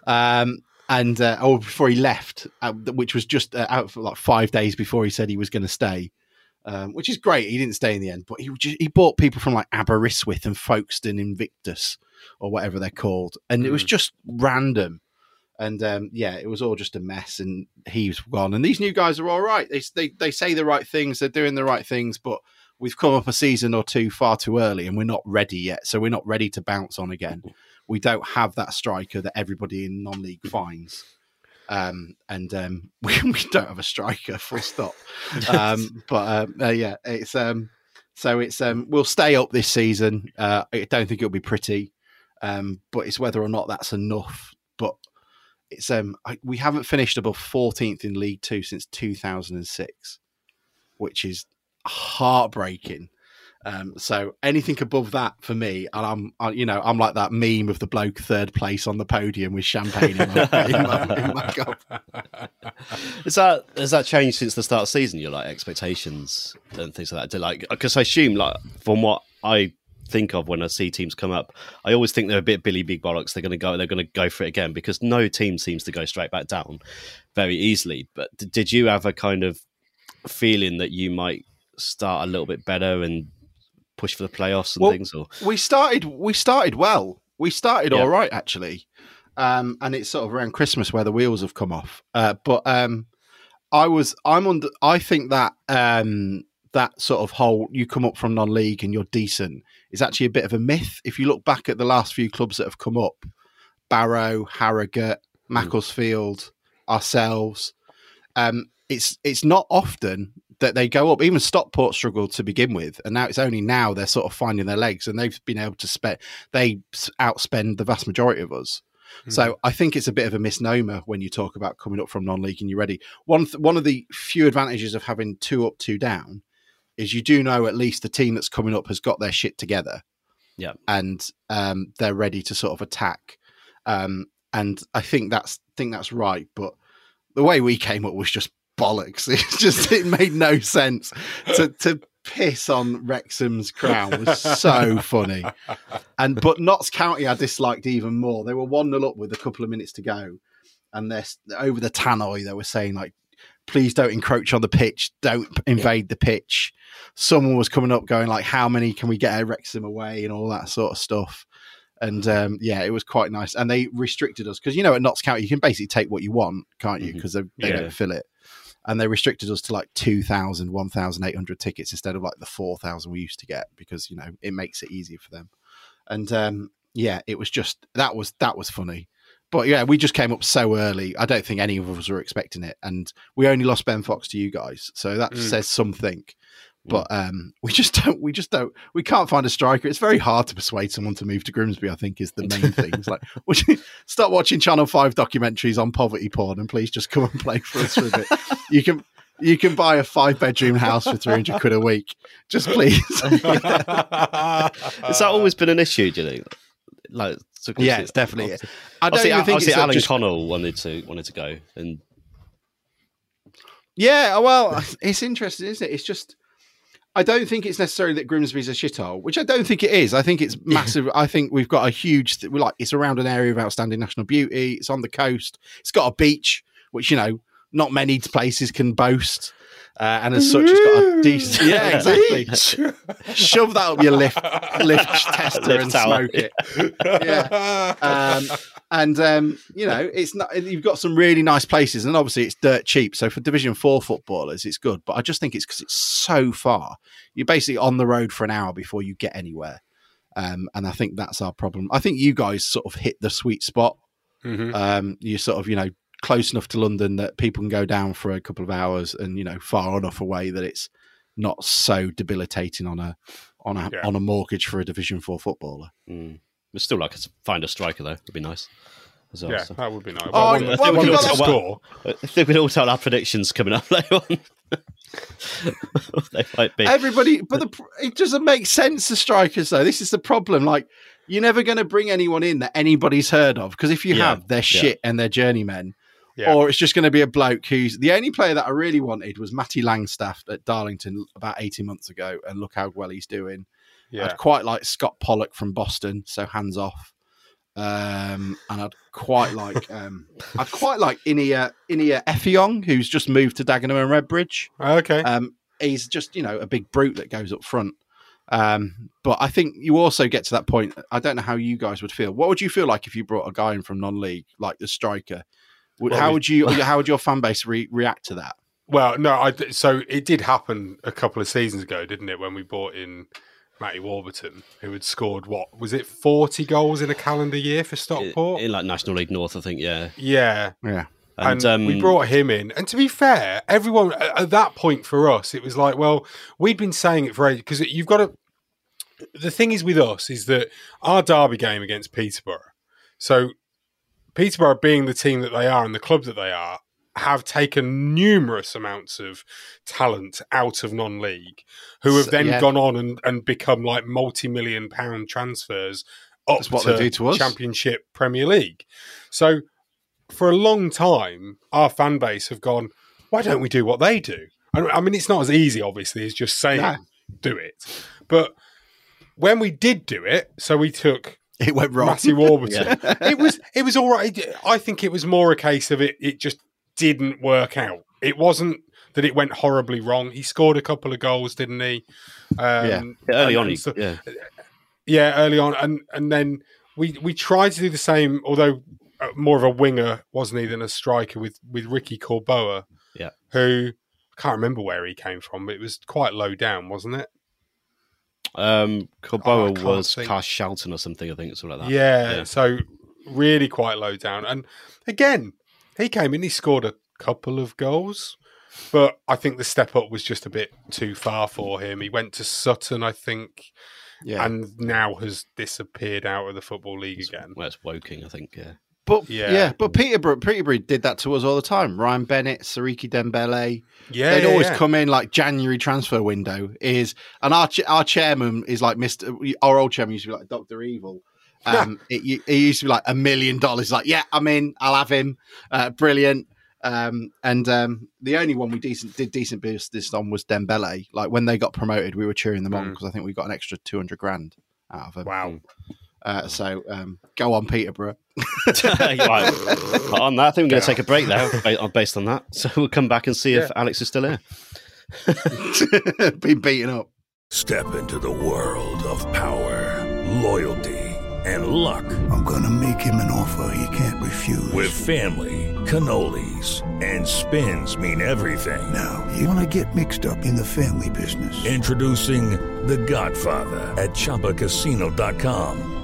Um, and uh, or before he left, uh, which was just uh, out for like five days before he said he was going to stay. Um, which is great. He didn't stay in the end, but he just, he bought people from like Aberystwyth and Folkestone Invictus or whatever they're called, and it was just random. And um, yeah, it was all just a mess, and he's gone. And these new guys are all right. They they they say the right things. They're doing the right things, but we've come up a season or two far too early, and we're not ready yet. So we're not ready to bounce on again. We don't have that striker that everybody in non-league finds. Um, and um, (laughs) we, we don't have a striker, full stop. (laughs) Um, but um, uh, yeah, it's um, so it's um, we'll stay up this season. Uh, I don't think it'll be pretty, um, but it's whether or not that's enough. But it's um, I, we haven't finished above 14th in League Two since 2006, which is heartbreaking. Um, so anything above that for me, and I'm, I, you know, I'm like that meme of the bloke third place on the podium with champagne in my, (laughs) in my, in my cup. Is that has that changed since the start of the season? Your like expectations and things like that. Do like because I assume like from what I think of when I see teams come up, I always think they're a bit Billy Big Bollocks. They're going to go. They're going to go for it again because no team seems to go straight back down very easily. But did you have a kind of feeling that you might start a little bit better and push for the playoffs and Well, things? Or we started we started well. We started Yeah. all right actually, um, and it's sort of around Christmas where the wheels have come off. Uh, but um, I was I'm under. I think that um, that sort of whole you come up from non-league and you're decent is actually a bit of a myth. If you look back at the last few clubs that have come up, Barrow, Harrogate, Macclesfield, ourselves, um, it's it's not often that they go up. Even Stockport struggled to begin with, and now it's only now they're sort of finding their legs, and they've been able to spend they outspend the vast majority of us. So I think it's a bit of a misnomer when you talk about coming up from non-league and you're ready. One th- one of the few advantages of having two up, two down is you do know at least the team that's coming up has got their shit together yeah, and um, they're ready to sort of attack. Um, and I think that's think that's right. But the way we came up was just bollocks. (laughs) It just it made no sense to to piss on Wrexham's crown was so (laughs) funny. And but Notts County I disliked even more. They were one 0 up with a couple of minutes to go, and they're over the tannoy. They were saying like. Please don't encroach on the pitch. Don't invade the pitch. Someone was coming up going like, "How many can we get at Wrexham away?" and all that sort of stuff. And um, yeah, it was quite nice. And they restricted us because you know at Notts County you can basically take what you want, can't you? Because they, they Yeah. don't fill it. And they restricted us to like 2,000, 1,800 tickets instead of like the 4,000 we used to get because, you know, it makes it easier for them. And um, yeah, it was just, that was, that was funny. But yeah, we just came up so early. I don't think any of us were expecting it. And we only lost Ben Fox to you guys. So that Mm. says something. But um, we just don't. We just don't. We can't find a striker. It's very hard to persuade someone to move to Grimsby. I think is the main (laughs) thing. It's like, would you (laughs) start watching Channel Five documentaries on poverty porn, and please just come and play for us a bit. You can you can buy a five bedroom house for three hundred quid a week. Just please. (laughs) has that always been an issue? Do you think? Like, so Yeah, it's definitely- I don't Obviously, think obviously it's Alan just- Connell wanted to wanted to go, and Yeah, well, it's interesting, isn't it? It's just, I don't think it's necessarily that Grimsby's a shithole, which I don't think it is. I think it's massive. I think we've got a huge, like, it's around an area of outstanding national beauty. It's on the coast. It's got a beach, which, you know, not many places can boast. Uh, and as such, it's got a decent. (laughs) Yeah, exactly. Shove that up your lift, lift (laughs) tester Lift and tower, smoke it. yeah. Um, and um, you know, it's not. You've got some really nice places, and obviously it's dirt cheap. So for Division Four footballers, it's good. But I just think it's because it's so far. You're basically on the road for an hour before you get anywhere, um, and I think that's our problem. I think you guys sort of hit the sweet spot. Mhm. Um, you're sort of you know close enough to London that people can go down for a couple of hours, and you know far enough away that it's not so debilitating on a on a Yeah. on a mortgage for a Division Four footballer. mm, we'd still like to find a striker though. It'd be nice. As well, Yeah, so. that would be nice. Oh, one, well, one we've with got a that- score. I think we'd all tell our predictions coming up (laughs) later on. (laughs) they might be. Everybody, but the, it doesn't make sense. to strikers, though, this is the problem. Like, you're never going to bring anyone in that anybody's heard of because if you Yeah, have, they're shit and they're journeymen. Yeah. Or it's just going to be a bloke who's the only player that I really wanted was Matty Langstaff at Darlington about 18 months ago, and look how well he's doing. Yeah. I'd quite like Scott Pollock from Boston, so hands off. Um, and I'd quite like um, (laughs) I'd quite like Inih Inih Effiong, who's just moved to Dagenham and Redbridge. Okay. Um, he's just you know a big brute that goes up front. Um, but I think you also get to that point. I don't know how you guys would feel. What would you feel like if you brought a guy in from non-league, like the striker? Would, Well, how we- would you? (laughs) How would your fan base re- react to that? Well, no, I so it did happen a couple of seasons ago, didn't it? When we brought in Matty Warburton, who had scored what was it, forty goals in a calendar year for Stockport? in like National League North, I think. Yeah, yeah, yeah. And, And, um, we brought him in. And to be fair, everyone at at that point for us, it was like, well, we'd been saying it for ages because you've got to. The thing is with us is that our derby game against Peterborough. So Peterborough, being the team that they are and the club that they are, have taken numerous amounts of talent out of non-league, who have So- then yeah. gone on and, and become like multi-million pound transfers up That's what to they do to us. Championship Premier League. So for a long time, our fan base have gone, why don't we do what they do? I, mean, it's not as easy, obviously, as just saying No. do it. But when we did do it, so we took (laughs) It went wrong. Matty Warburton. (laughs) it was it was all right. I think it was more a case of it. It just didn't work out. It wasn't that it went horribly wrong. He scored a couple of goals, didn't he? Um, Yeah, early on, and he- so- yeah. yeah, early on, and and then we we tried to do the same, although uh, more of a winger, wasn't he, than a striker with with Ricky Korboa, Yeah. who I can't remember where he came from, but it was quite low down, wasn't it? Um, Oh, Korboa can't was think. Carshalton or something, I think, it's something like that. Yeah, so really quite low down. And again, he came in, he scored a couple of goals, but I think the step up was just a bit too far for him. He went to Sutton, I think, Yeah. and now has disappeared out of the Football League again. Well, it's Woking, I think. Yeah. But Yeah. yeah, but Peterborough, Peterborough did that to us all the time. Ryan Bennett, Siriki Dembele, Yeah, they'd yeah, always yeah. come in like January transfer window is, and our our chairman is like Mister. Our old chairman used to be like Doctor Evil. (laughs) Um, it, he used to be like a million dollars. Like, yeah, I'm in. I'll have him. Uh, brilliant. Um, and um, the only one we decent did decent business on was Dembele. Like when they got promoted, we were cheering them on Mm. because I think we got an extra two hundred grand out of them. Wow. Uh, so um, go on, Peterborough. (laughs) (laughs) right. on that, I think we're going to take a break now based on that. So we'll come back and see if Alex is still here. (laughs) Been beaten up. Step into the world of power, loyalty, and luck. I'm gonna make him an offer he can't refuse. With family, cannolis, and spins mean everything. Now, you wanna get mixed up in the family business. Introducing The Godfather at ChumbaCasino.com.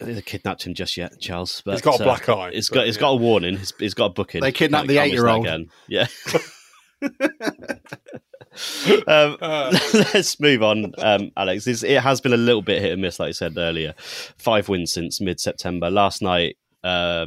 uh, kidnapped him just yet, Charles. But, He's got a uh, black eye, It's got. It's yeah. got a warning. He's, he's got a booking. They kidnapped the can't miss that eight-year-old. again. Yeah. (laughs) um, (laughs) (laughs) let's move on, um, Alex. It's, it has been a little bit hit and miss, like I said earlier. Five wins since mid-September. Last night, uh,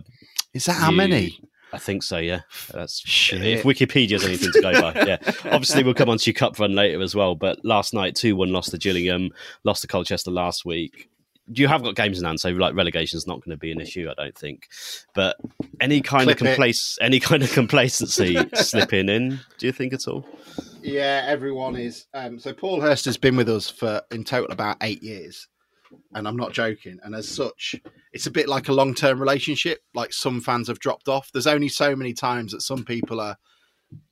Is that how you- many? I think so. Yeah, that's Shit. if Wikipedia's anything to go by. Yeah, obviously we'll come on to your cup run later as well. But last night, two one lost to Gillingham, lost to Colchester last week. You have got games in hand, so like relegation is not going to be an issue, I don't think. But any kind Clip of complac- any kind of complacency (laughs) slipping in, do you think at all? Yeah, everyone is. Um, so Paul Hurst has been with us for in total about eight years, and I'm not joking. And as such, it's a bit like a long term relationship. Like some fans have dropped off. There's only so many times that some people are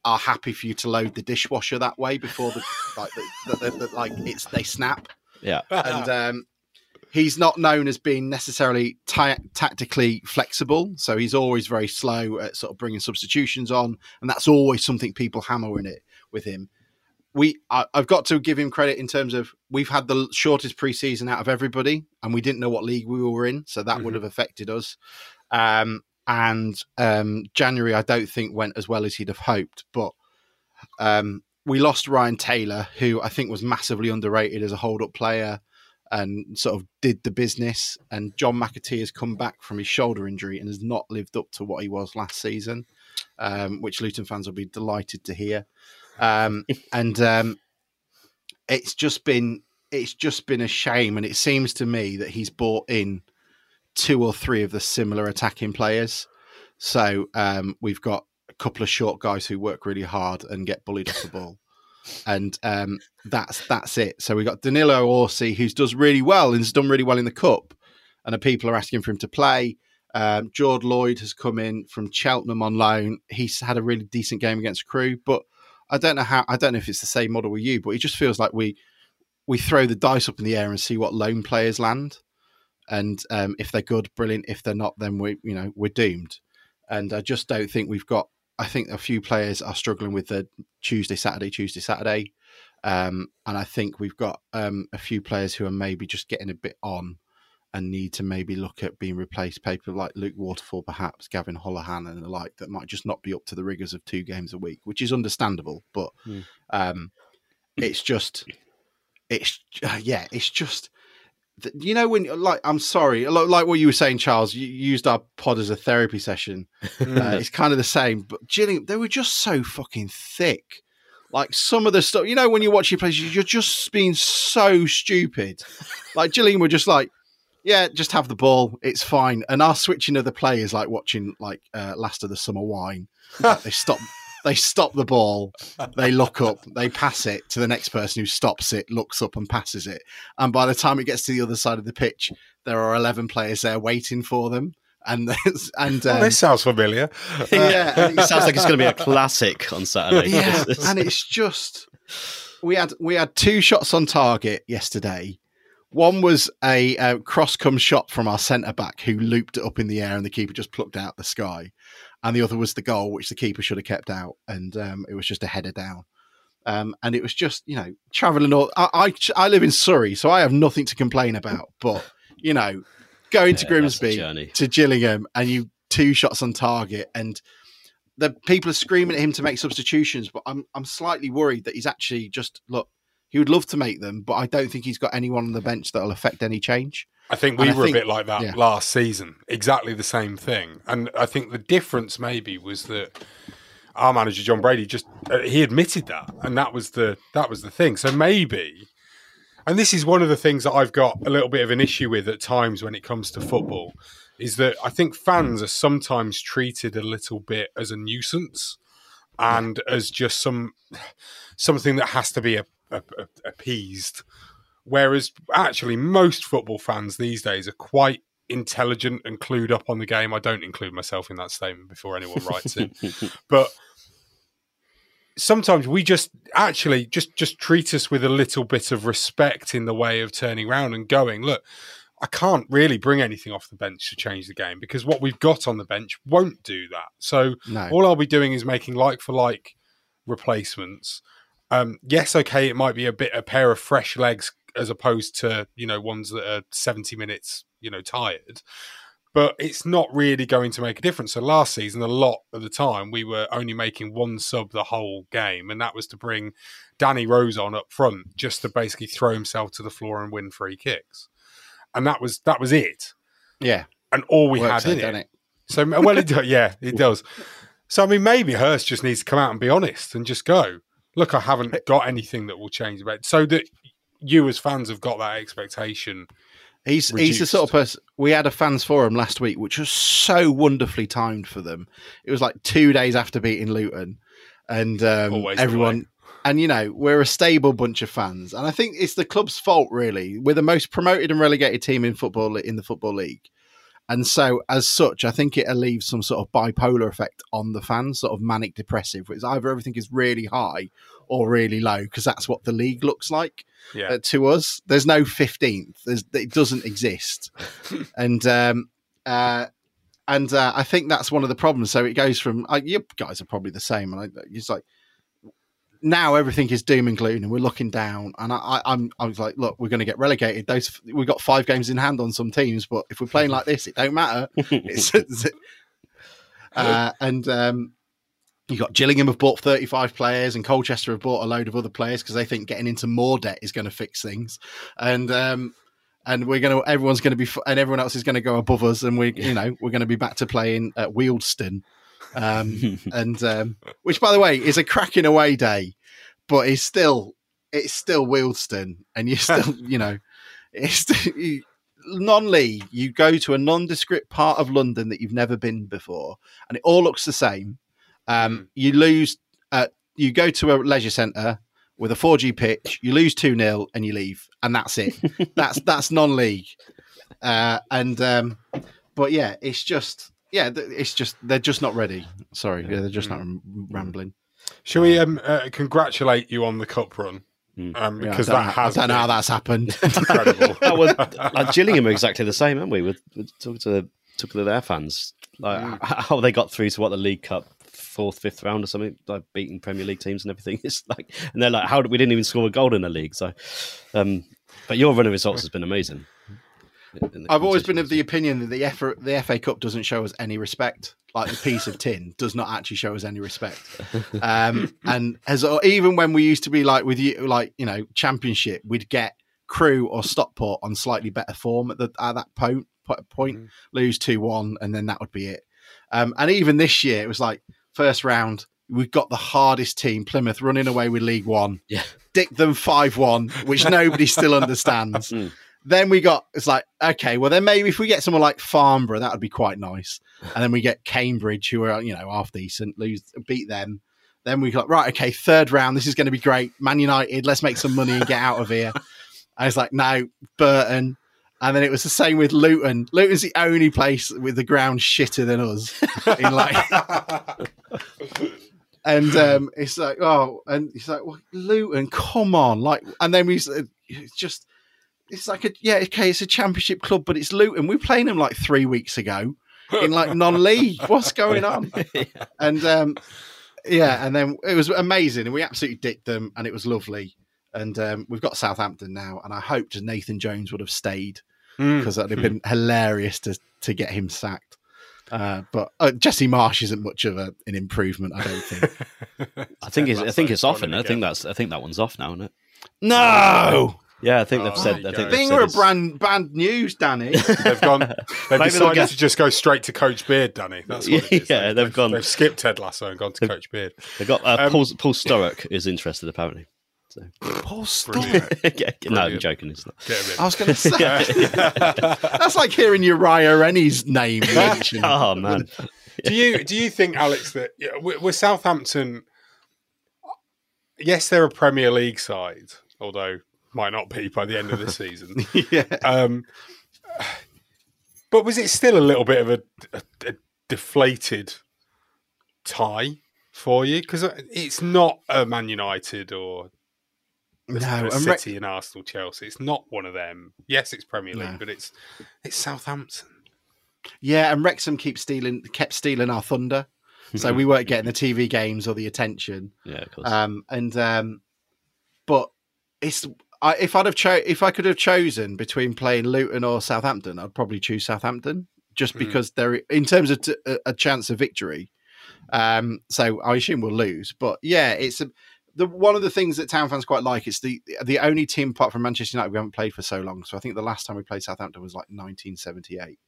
are happy for you to load the dishwasher that way before the like the, the, the, the- like it's they snap. Yeah, and um, he's not known as being necessarily ta- tactically flexible. So he's always very slow at sort of bringing substitutions on, and that's always something people hammer in it with him. we I, I've got to give him credit in terms of we've had the shortest preseason out of everybody, and we didn't know what league we were in, so that would Mhm. have affected us. Um, and um, January, I don't think went as well as he'd have hoped, but um, we lost Ryan Taylor, who I think was massively underrated as a hold-up player and sort of did the business. And John McAtee has come back from his shoulder injury and has not lived up to what he was last season, um, which Luton fans will be delighted to hear. Um, (laughs) and um, it's just been it's just been a shame, and it seems to me that he's bought in two or three of the similar attacking players. So um, we've got a couple of short guys who work really hard and get bullied off the ball, and um, that's that's it. So we got Danilo Orsi, who does really well and has done really well in the cup, and the people are asking for him to play. Um, George Lloyd has come in from Cheltenham on loan. He's had a really decent game against Crewe, but I don't know how. I don't know if it's the same model with you, but it just feels like we we throw the dice up in the air and see what loan players land, and um, if they're good, brilliant. If they're not, then we you know we're doomed. And I just don't think we've got. I think a few players are struggling with the Tuesday, Saturday, Tuesday, Saturday, um, and I think we've got um, a few players who are maybe just getting a bit on and need to maybe look at being replaced. People like Luke Waterfall, perhaps Gavin Holohan, and the like that might just not be up to the rigors of two games a week, which is understandable. But Mm. um, it's just, it's yeah, it's just. You know when like I'm sorry, like like what you were saying, Charles. You used our pod as a therapy session. (laughs) Uh, it's kind of the same, but Gillingham, they were just so fucking thick. Like some of the stuff, you know, when you watch your plays, you're just being so stupid. Like Gillingham were just like, yeah, just have the ball, it's fine. And our switching of the play is like watching like uh, Last of the Summer Wine. Like, they stop, they stop the ball, they look up, they pass it to the next person who stops it, looks up and passes it. And by the time it gets to the other side of the pitch, there are eleven players there waiting for them. And there's- and Oh, um, this sounds familiar. (laughs) yeah, (laughs) It sounds like it's going to be a classic on Saturday. yeah, (laughs) and it's just we had we had two shots on target yesterday. One was a, uh cross come shot from our centre back who looped it up in the air and the keeper just plucked out the sky, and the other was the goal which the keeper should have kept out, and um, it was just a header down. Um, and it was just you know traveling all. I, I I live in Surrey, so I have nothing to complain about. (laughs) But you know, going to Yeah, a Grimsby to Gillingham and you two shots on target and the people are screaming at him to make substitutions, but I'm I'm slightly worried that he's actually just look. He would love to make them, but I don't think he's got anyone on the bench that'll affect any change. I think we And were think- a bit like that yeah. last season. Exactly the same thing. And I think the difference maybe was that our manager Jon Brady just uh, he admitted that, and that was the that was the thing. So maybe, and this is one of the things that I've got a little bit of an issue with at times when it comes to football, is that I think fans are sometimes treated a little bit as a nuisance and as just some something that has to be a, a, a- appeased. Whereas actually, most football fans these days are quite intelligent and clued up on the game. I don't include myself in that statement before anyone writes it, (laughs) but sometimes we just actually just just treat us with a little bit of respect in the way of turning around and going, look, I can't really bring anything off the bench to change the game because what we've got on the bench won't do that. So No. all I'll be doing is making like for like replacements. Um, yes, okay, it might be a bit a pair of fresh legs as opposed to you know ones that are seventy minutes you know tired, but it's not really going to make a difference. So last season, a lot of the time we were only making one sub the whole game, and that was to bring Danny Rose on up front just to basically throw himself to the floor and win free kicks, and that was that was it, Yeah, and all we Works had in it. it? So well, it (laughs) yeah, it does. So I mean, maybe Hurst just needs to come out and be honest and just go, look, I haven't got anything that will change about, so that you as fans have got that expectation. He's he's the sort of person. We had a fans forum last week, which was so wonderfully timed for them. It was like two days after beating Luton, and um, everyone. And you know we're a stable bunch of fans, and I think it's the club's fault. Really, we're the most promoted and relegated team in football in the football league, and so as such, I think it leaves some sort of bipolar effect on the fans, sort of manic depressive. It's either everything is really high or really low because that's what the league looks like Yeah. uh, to us. There's no 15th. There's, it doesn't exist. (laughs) and um, uh, and uh, I think that's one of the problems. So it goes from uh, you guys are probably the same, and I, it's like now everything is doom and gloom, and we're looking down. And I, I, I'm, I was like, look, we're going to get relegated. Those we've got five games in hand on some teams, but if we're playing like this, it don't matter. (laughs) It's, uh, and um, you got Gillingham have bought 35 players, and Colchester have bought a load of other players because they think getting into more debt is going to fix things. And um, and we're going to everyone's going to be and everyone else is going to go above us, and we you know we're going to be back to playing at Wealdstone. Um, (laughs) and um, which, by the way, is a cracking away day, but it's still it's still Wealdstone, and you (laughs) still you know it's non-league. You go to a nondescript part of London that you've never been before, and it all looks the same. Um, you lose. Uh, you go to a leisure centre with a 4G pitch. You lose two 0 and you leave, and that's it. (laughs) that's that's non-league. Uh, and um, but yeah, it's just yeah, it's just they're just not ready. Sorry, yeah, they're just not rambling. Shall we um, uh, congratulate you on the cup run? Um, Yeah, I because don't that know- has I don't know how that's happened. (laughs) incredible. (laughs) that was like Gillingham are exactly the same, aren't we? With, with talking to talking to their fans, like Mm. how they got through to what the League Cup fourth, fifth round or something, like beating Premier League teams and everything. (laughs) It's like, and they're like, how did we didn't even score a goal in the league? So, um, but your run of results has been amazing. I've always been of the opinion that the FA, the FA Cup doesn't show us any respect. Like the piece of tin (laughs) does not actually show us any respect. Um, and as even when we used to be like with you, like you know, Championship, we'd get Crewe or Stockport on slightly better form at, the, at that point. Point lose two one, and then that would be it. Um, and even this year, it was like first round. We've got the hardest team, Plymouth, running away with League One. Yeah, dick them five one, which (laughs) nobody still understands. Hmm. Then we got it's like okay, well then maybe if we get someone like Farnborough, that would be quite nice. And then we get Cambridge, who are you know half decent, lose beat them. Then we got right, okay, third round, this is going to be great. Man United, let's make some money and get out of here. I was like, no, Burton. And then it was the same with Luton. Luton's the only place with the ground shitter than us. In like, (laughs) and um, it's like, oh, and it's like, well, Luton, come on, like, and then we it's just, it's like a yeah, okay, it's a championship club, but it's Luton. We were playing them like three weeks ago in like non-league. (laughs) What's going on? (laughs) And um, yeah, and then it was amazing, and we absolutely dicked them, and it was lovely. And um, we've got Southampton now, and I hoped Nathan Jones would have stayed Mm. because that'd have been hilarious to to get him sacked. Uh, but uh, Jesse Marsch isn't much of a, an improvement, I don't think. (laughs) I think it's, I think it's off, and I think that's I think that one's off now, isn't it? No. Yeah, I think they've Oh, said. there I think go. they've Thing said are it's- brand band news, Danny. (laughs) They've gone. They've Maybe decided get- to just go straight to Coach Beard, Danny. That's what it is. (laughs) Yeah, they've gone- They've skipped Ted Lasso and gone to Coach Beard. They've got uh, Um, Paul Paul Sturrock is interested apparently. So. Paul Brilliant. (laughs) Yeah, no, I'm joking. It's not. Get. I was going (laughs) to say (laughs) that's like hearing Uriah Rennie's name mentioned. Oh man, do you do you think, Alex, that yeah, we're, we're Southampton? Yes, they're a Premier League side, although might not be by the end of the season. yeah. Um, but was it still a little bit of a, a, a deflated tie for you? Because it's not a Man United or a No, a and Re- City and Arsenal, Chelsea. It's not one of them. Yes, it's Premier League, No. but it's it's Southampton. Yeah, and Wrexham keep stealing, kept stealing our thunder, so we weren't (laughs) getting the TV games or the attention. yeah, of course. Um, and um, but it's I, if I'd have cho- if I could have chosen between playing Luton or Southampton, I'd probably choose Southampton just Mm. because they're in terms of t- a, a chance of victory. Um, so I assume we'll lose, but yeah, it's a, the one of the things that town fans quite like. is the the only team apart from Manchester United we haven't played for so long. So I think the last time we played Southampton was like 1978,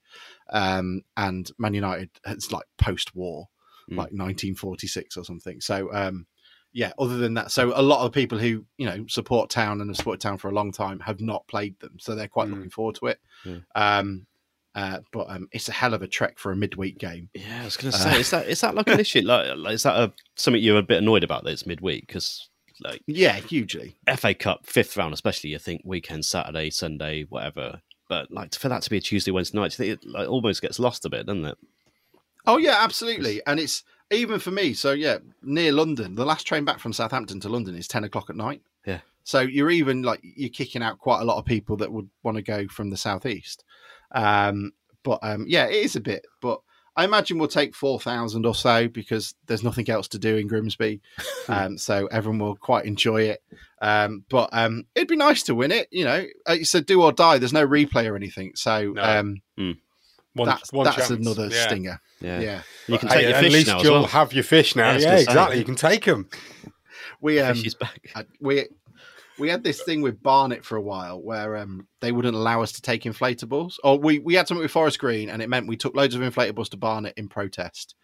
um, and Man United it's like post war, Mm. like 1946 or something. So um, yeah, other than that, so a lot of people who you know support town and have supported town for a long time have not played them, so they're quite Mm. looking forward to it. Yeah. Um, uh, but um, it's a hell of a trek for a midweek game. yeah, I was going to say, is that is that like an (laughs) issue? Like, like, is that a, something you're a bit annoyed about that it's midweek? Because like Yeah, hugely. FA Cup fifth round, especially, you think weekend, Saturday, Sunday, whatever. But like for that to be a Tuesday, Wednesday night, you think it like, almost gets lost a bit, doesn't it? Oh yeah, absolutely. And it's even for me. So yeah, near London, the last train back from Southampton to London is ten o'clock at night. Yeah. So you're even like you're kicking out quite a lot of people that would want to go from the southeast. Um, but um, yeah, it is a bit. But I imagine we'll take four thousand or so because there's nothing else to do in Grimsby, (laughs) um, so everyone will quite enjoy it. Um, but um, it'd be nice to win it. You know, it's a do or die. There's no replay or anything, so No. um, One, that's one that's another Yeah. stinger. Yeah. Yeah. You can Hey, take your at fish least now as you'll well. have your fish now. Yeah, Yeah, exactly. You can take them. We um, Fish is back. uh, we we had this thing with Barnet for a while where um, they wouldn't allow us to take inflatables. Or we, we had something with Forest Green, and it meant we took loads of inflatables to Barnet in protest.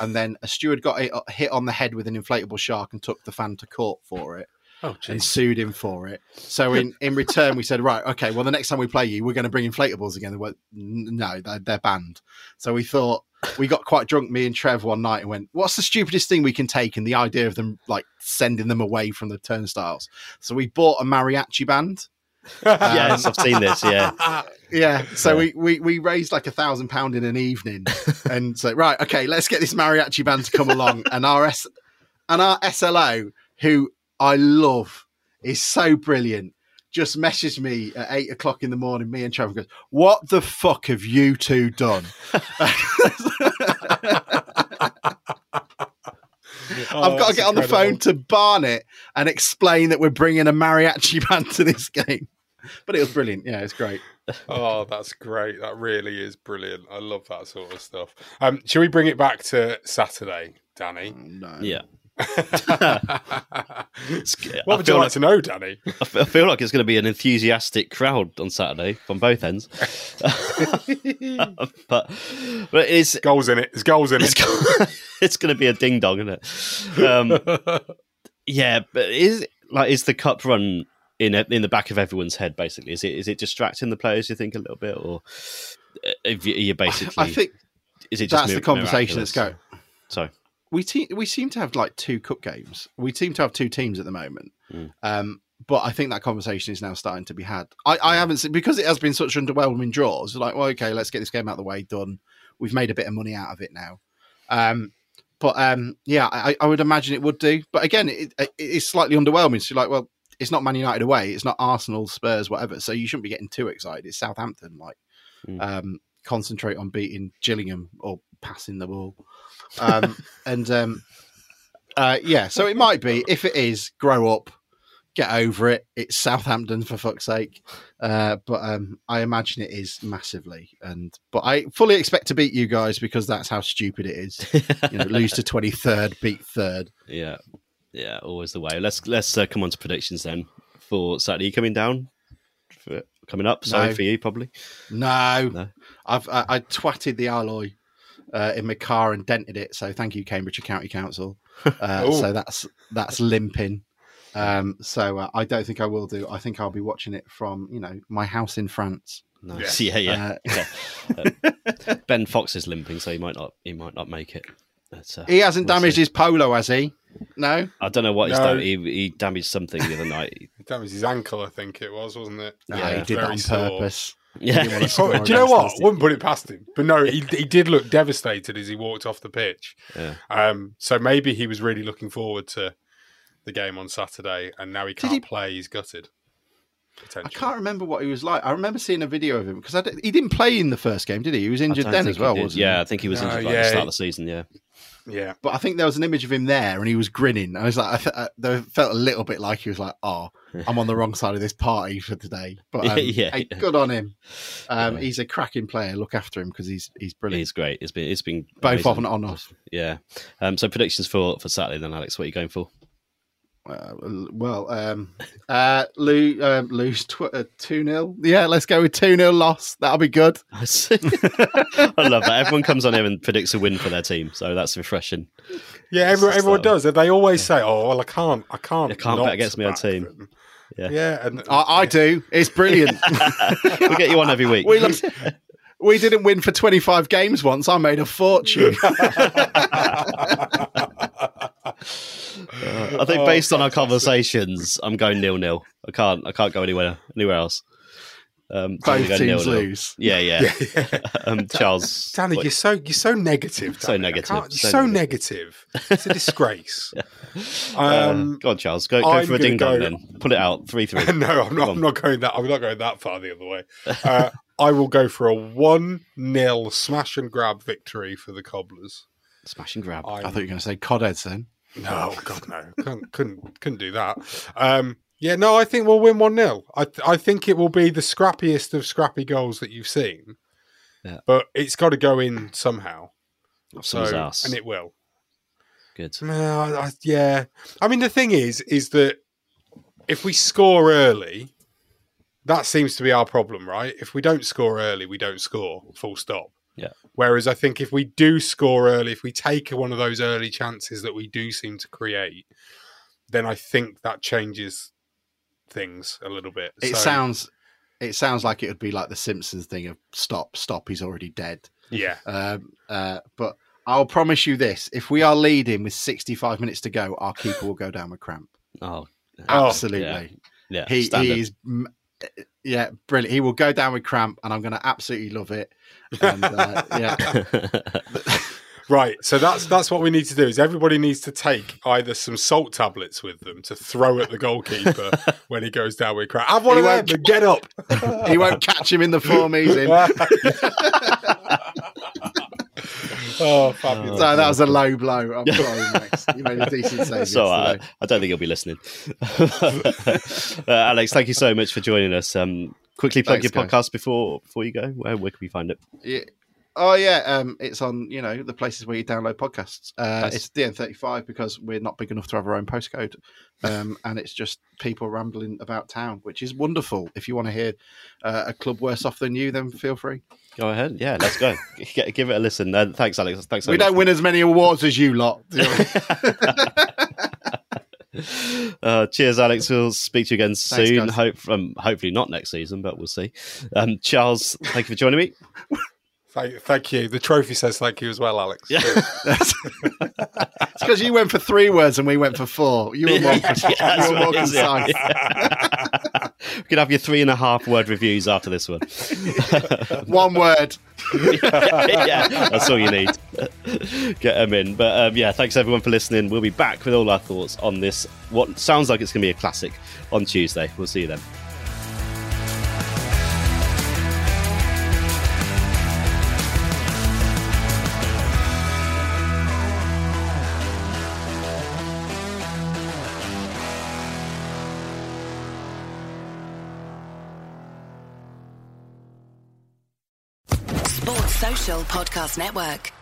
And then a steward got hit, hit on the head with an inflatable shark and took the fan to court for it. Oh, and sued him for it. So in, (laughs) in return, we said, right, okay, well, the next time we play you, we're going to bring inflatables again. They went, no, they're, they're banned. So we thought we got quite drunk, me and Trev, one night, and went, what's the stupidest thing we can take? And the idea of them like sending them away from the turnstiles. So we bought a mariachi band. (laughs) yes, um, I've seen this. Yeah, (laughs) Yeah. So Yeah. We, we we raised like a thousand pound in an evening, and so right, okay, let's get this mariachi band to come along, (laughs) and our S and our SLO, who I love, is so brilliant. Just messaged me at eight o'clock in the morning. Me and Trevor goes, "What the fuck have you two done?" (laughs) (laughs) I've got to get on the phone to Barnet and explain that we're bringing a mariachi (laughs) band to this game. But it was brilliant. Yeah, it's great. Oh, that's great. That really is brilliant. I love that sort of stuff. Um, shall we bring it back to Saturday, Danny? No. yeah. What would you like to know, Danny? I feel like it's going to be an enthusiastic crowd on Saturday from both ends. (laughs) but but it's Goals in it. There's goals in it's, it. go- (laughs) it's going to be a ding dong, isn't it? Um, (laughs) yeah, but is like is the cup run in in the back of everyone's head? Basically, is it is it distracting the players? You think a little bit, or uh, if you, are you basically? I think is it just that's the mir- conversation that's going. Sorry. We te- we seem to have like two cup games. We seem to have two teams at the moment. Mm. Um, but I think that conversation is now starting to be had. I, I haven't seen because it has been such underwhelming draws. Like, well, okay, let's get this game out of the way, done. We've made a bit of money out of it now. Um, but um, yeah, I, I would imagine it would do. But again, it, it, it's slightly underwhelming. So, you're like, well, it's not Man United away. It's not Arsenal, Spurs, whatever. So you shouldn't be getting too excited. It's Southampton. Like, Mm. um, concentrate on beating Gillingham or passing the ball. (laughs) Um, and um, uh, yeah, so it might be. If it is, grow up, get over it. It's Southampton for fuck's sake. Uh, but um, I imagine it is massively. And but I fully expect to beat you guys because that's how stupid it is. You know, lose to twenty third, beat third. Yeah, yeah, always the way. Let's let's uh, come on to predictions then for Saturday. You coming down for, coming up? Sorry No. for you, probably. No, No. I've I, I twatted the alloy uh, in my car and dented it. So thank you, Cambridgeshire County Council. (laughs) Uh, so that's that's limping. Um, so uh, I don't think I will do. I think I'll be watching it from you know my house in France. Nice. Yeah, yeah. Uh, yeah. (laughs) Uh, ben Fox is limping, so he might not. He might not make it. But, uh, He hasn't we'll damaged see. his polo, has he? No. I don't know what he's No. done. He, he damaged something the other night. (laughs) That was his ankle, I think it was, wasn't it? No, Yeah. he did that on sore. purpose. Yeah. He didn't to (laughs) Oh, do you know what? I wouldn't put it past him. But no, he, he did look devastated as he walked off the pitch. Yeah. Um, so maybe he was really looking forward to the game on Saturday, and now he can't he- play. He's gutted. I can't remember what he was like. I remember seeing a video of him because I d- he didn't play in the first game, did he? He was injured then as well, wasn't Yeah, he? I think he was No, injured like yeah, the start of the season. Yeah. Yeah. But I think there was an image of him there, and he was grinning. I was like, I, th- I felt a little bit like he was like, "Oh, I'm on the wrong side of this party for today." But um, (laughs) Yeah, hey, good on him. Um, Yeah. He's a cracking player. Look after him because he's he's brilliant. He's great. It's been it's been Both amazing. off and on off. Yeah. Um, so predictions for for Saturday then, Alex. What are you going for? Uh, well, um, uh, lose, um, lose tw- uh, 2 0. Yeah, let's go with 2 0 loss. That'll be good. (laughs) I see. (laughs) I love that. Everyone comes on here and predicts a win for their team, so that's refreshing. Yeah, everyone, It's everyone does. They always say, "Oh, well, I can't, I can't, I can't not bet against my own team." them." Yeah. Yeah, and I, I do. It's brilliant. (laughs) we'll get you on every week. we, lost, we didn't win for 25 games once. I made a fortune. Uh, (laughs) I think based on our conversations, I'm going nil nil. I can't. I can't go anywhere anywhere else. Um, Both teams 0-0. lose. Yeah, yeah. (laughs) um, Charles, Danny, what- you're so you're so negative. So Danny. I negative, You're so so, negative. It's a disgrace. (laughs) Um, uh, go on, Charles. Go, go for a ding dong go- then. Put it out. Three three. no, I'm not. I'm not going that. I'm not going that far the other way. Uh, I will go for a 1 0 smash and grab victory for the Cobblers. Smash and grab. I thought you were going to say Codheads then. No, God, no. couldn't, couldn't, couldn't do that. Um, yeah, no, I think we'll win 1 0. I, I think it will be the scrappiest of scrappy goals that you've seen. Yeah. But it's got to go in somehow. So, ass. and it will. Good. No, I, I- yeah. I mean, the thing is, is that if we score early, that seems to be our problem, right? If we don't score early, we don't score. Full stop. Yeah. Whereas I think if we do score early, if we take one of those early chances that we do seem to create, then I think that changes things a little bit. It So, sounds it sounds like it would be like the Simpsons thing of stop, stop, he's already dead. yeah. Um, uh, but I'll promise you this: if we are leading with 65 minutes to go, our keeper will go down with cramp. Oh, Absolutely. yeah. Yeah, he, standard. he is, yeah, brilliant. He will go down with cramp, and I'm going to absolutely love it. And uh, yeah, (laughs) Right, so that's that's what we need to do. Is everybody needs to take either some salt tablets with them to throw at the goalkeeper (laughs) when he goes down with crap. Have one He of them get up. (laughs) he won't catch him in the form he's in. Oh, fabulous! So that was a low blow. I'm sorry, Max. You made a decent (laughs) save. So yesterday. I don't think he'll be listening. (laughs) uh, Alex, thank you so much for joining us. Um, quickly plug Thanks, your guys. podcast before before you go. Where where can we find it? Yeah. Oh yeah, um, it's on you know the places where you download podcasts. Uh. It's DN35 because we're not big enough to have our own postcode, um, and it's just people rambling about town, which is wonderful. If you want to hear uh, a club worse off than you, then feel free. Go ahead. Yeah, let's go. Give it a listen. Uh, thanks, Alex. Thanks. So we much. don't win as many awards as you lot. (laughs) Uh, cheers, Alex. We'll speak to you again Thanks, soon. guys. Hope, um, hopefully not next season, but we'll see. Um, Charles, thank you for joining me. (laughs) Thank, thank you. The trophy says thank you as well, Alex. Yeah. (laughs) (laughs) it's because you went for three words and we went for four. You were more, (laughs) Yeah, that's you were more what yeah. concise. we can have your three and a half word reviews after this one. One word. yeah, that's all you need. Get them in. But um, yeah, thanks everyone for listening. We'll be back with all our thoughts on this. What sounds like it's going to be a classic on Tuesday. We'll see you then. Podcast Network.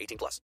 18 plus.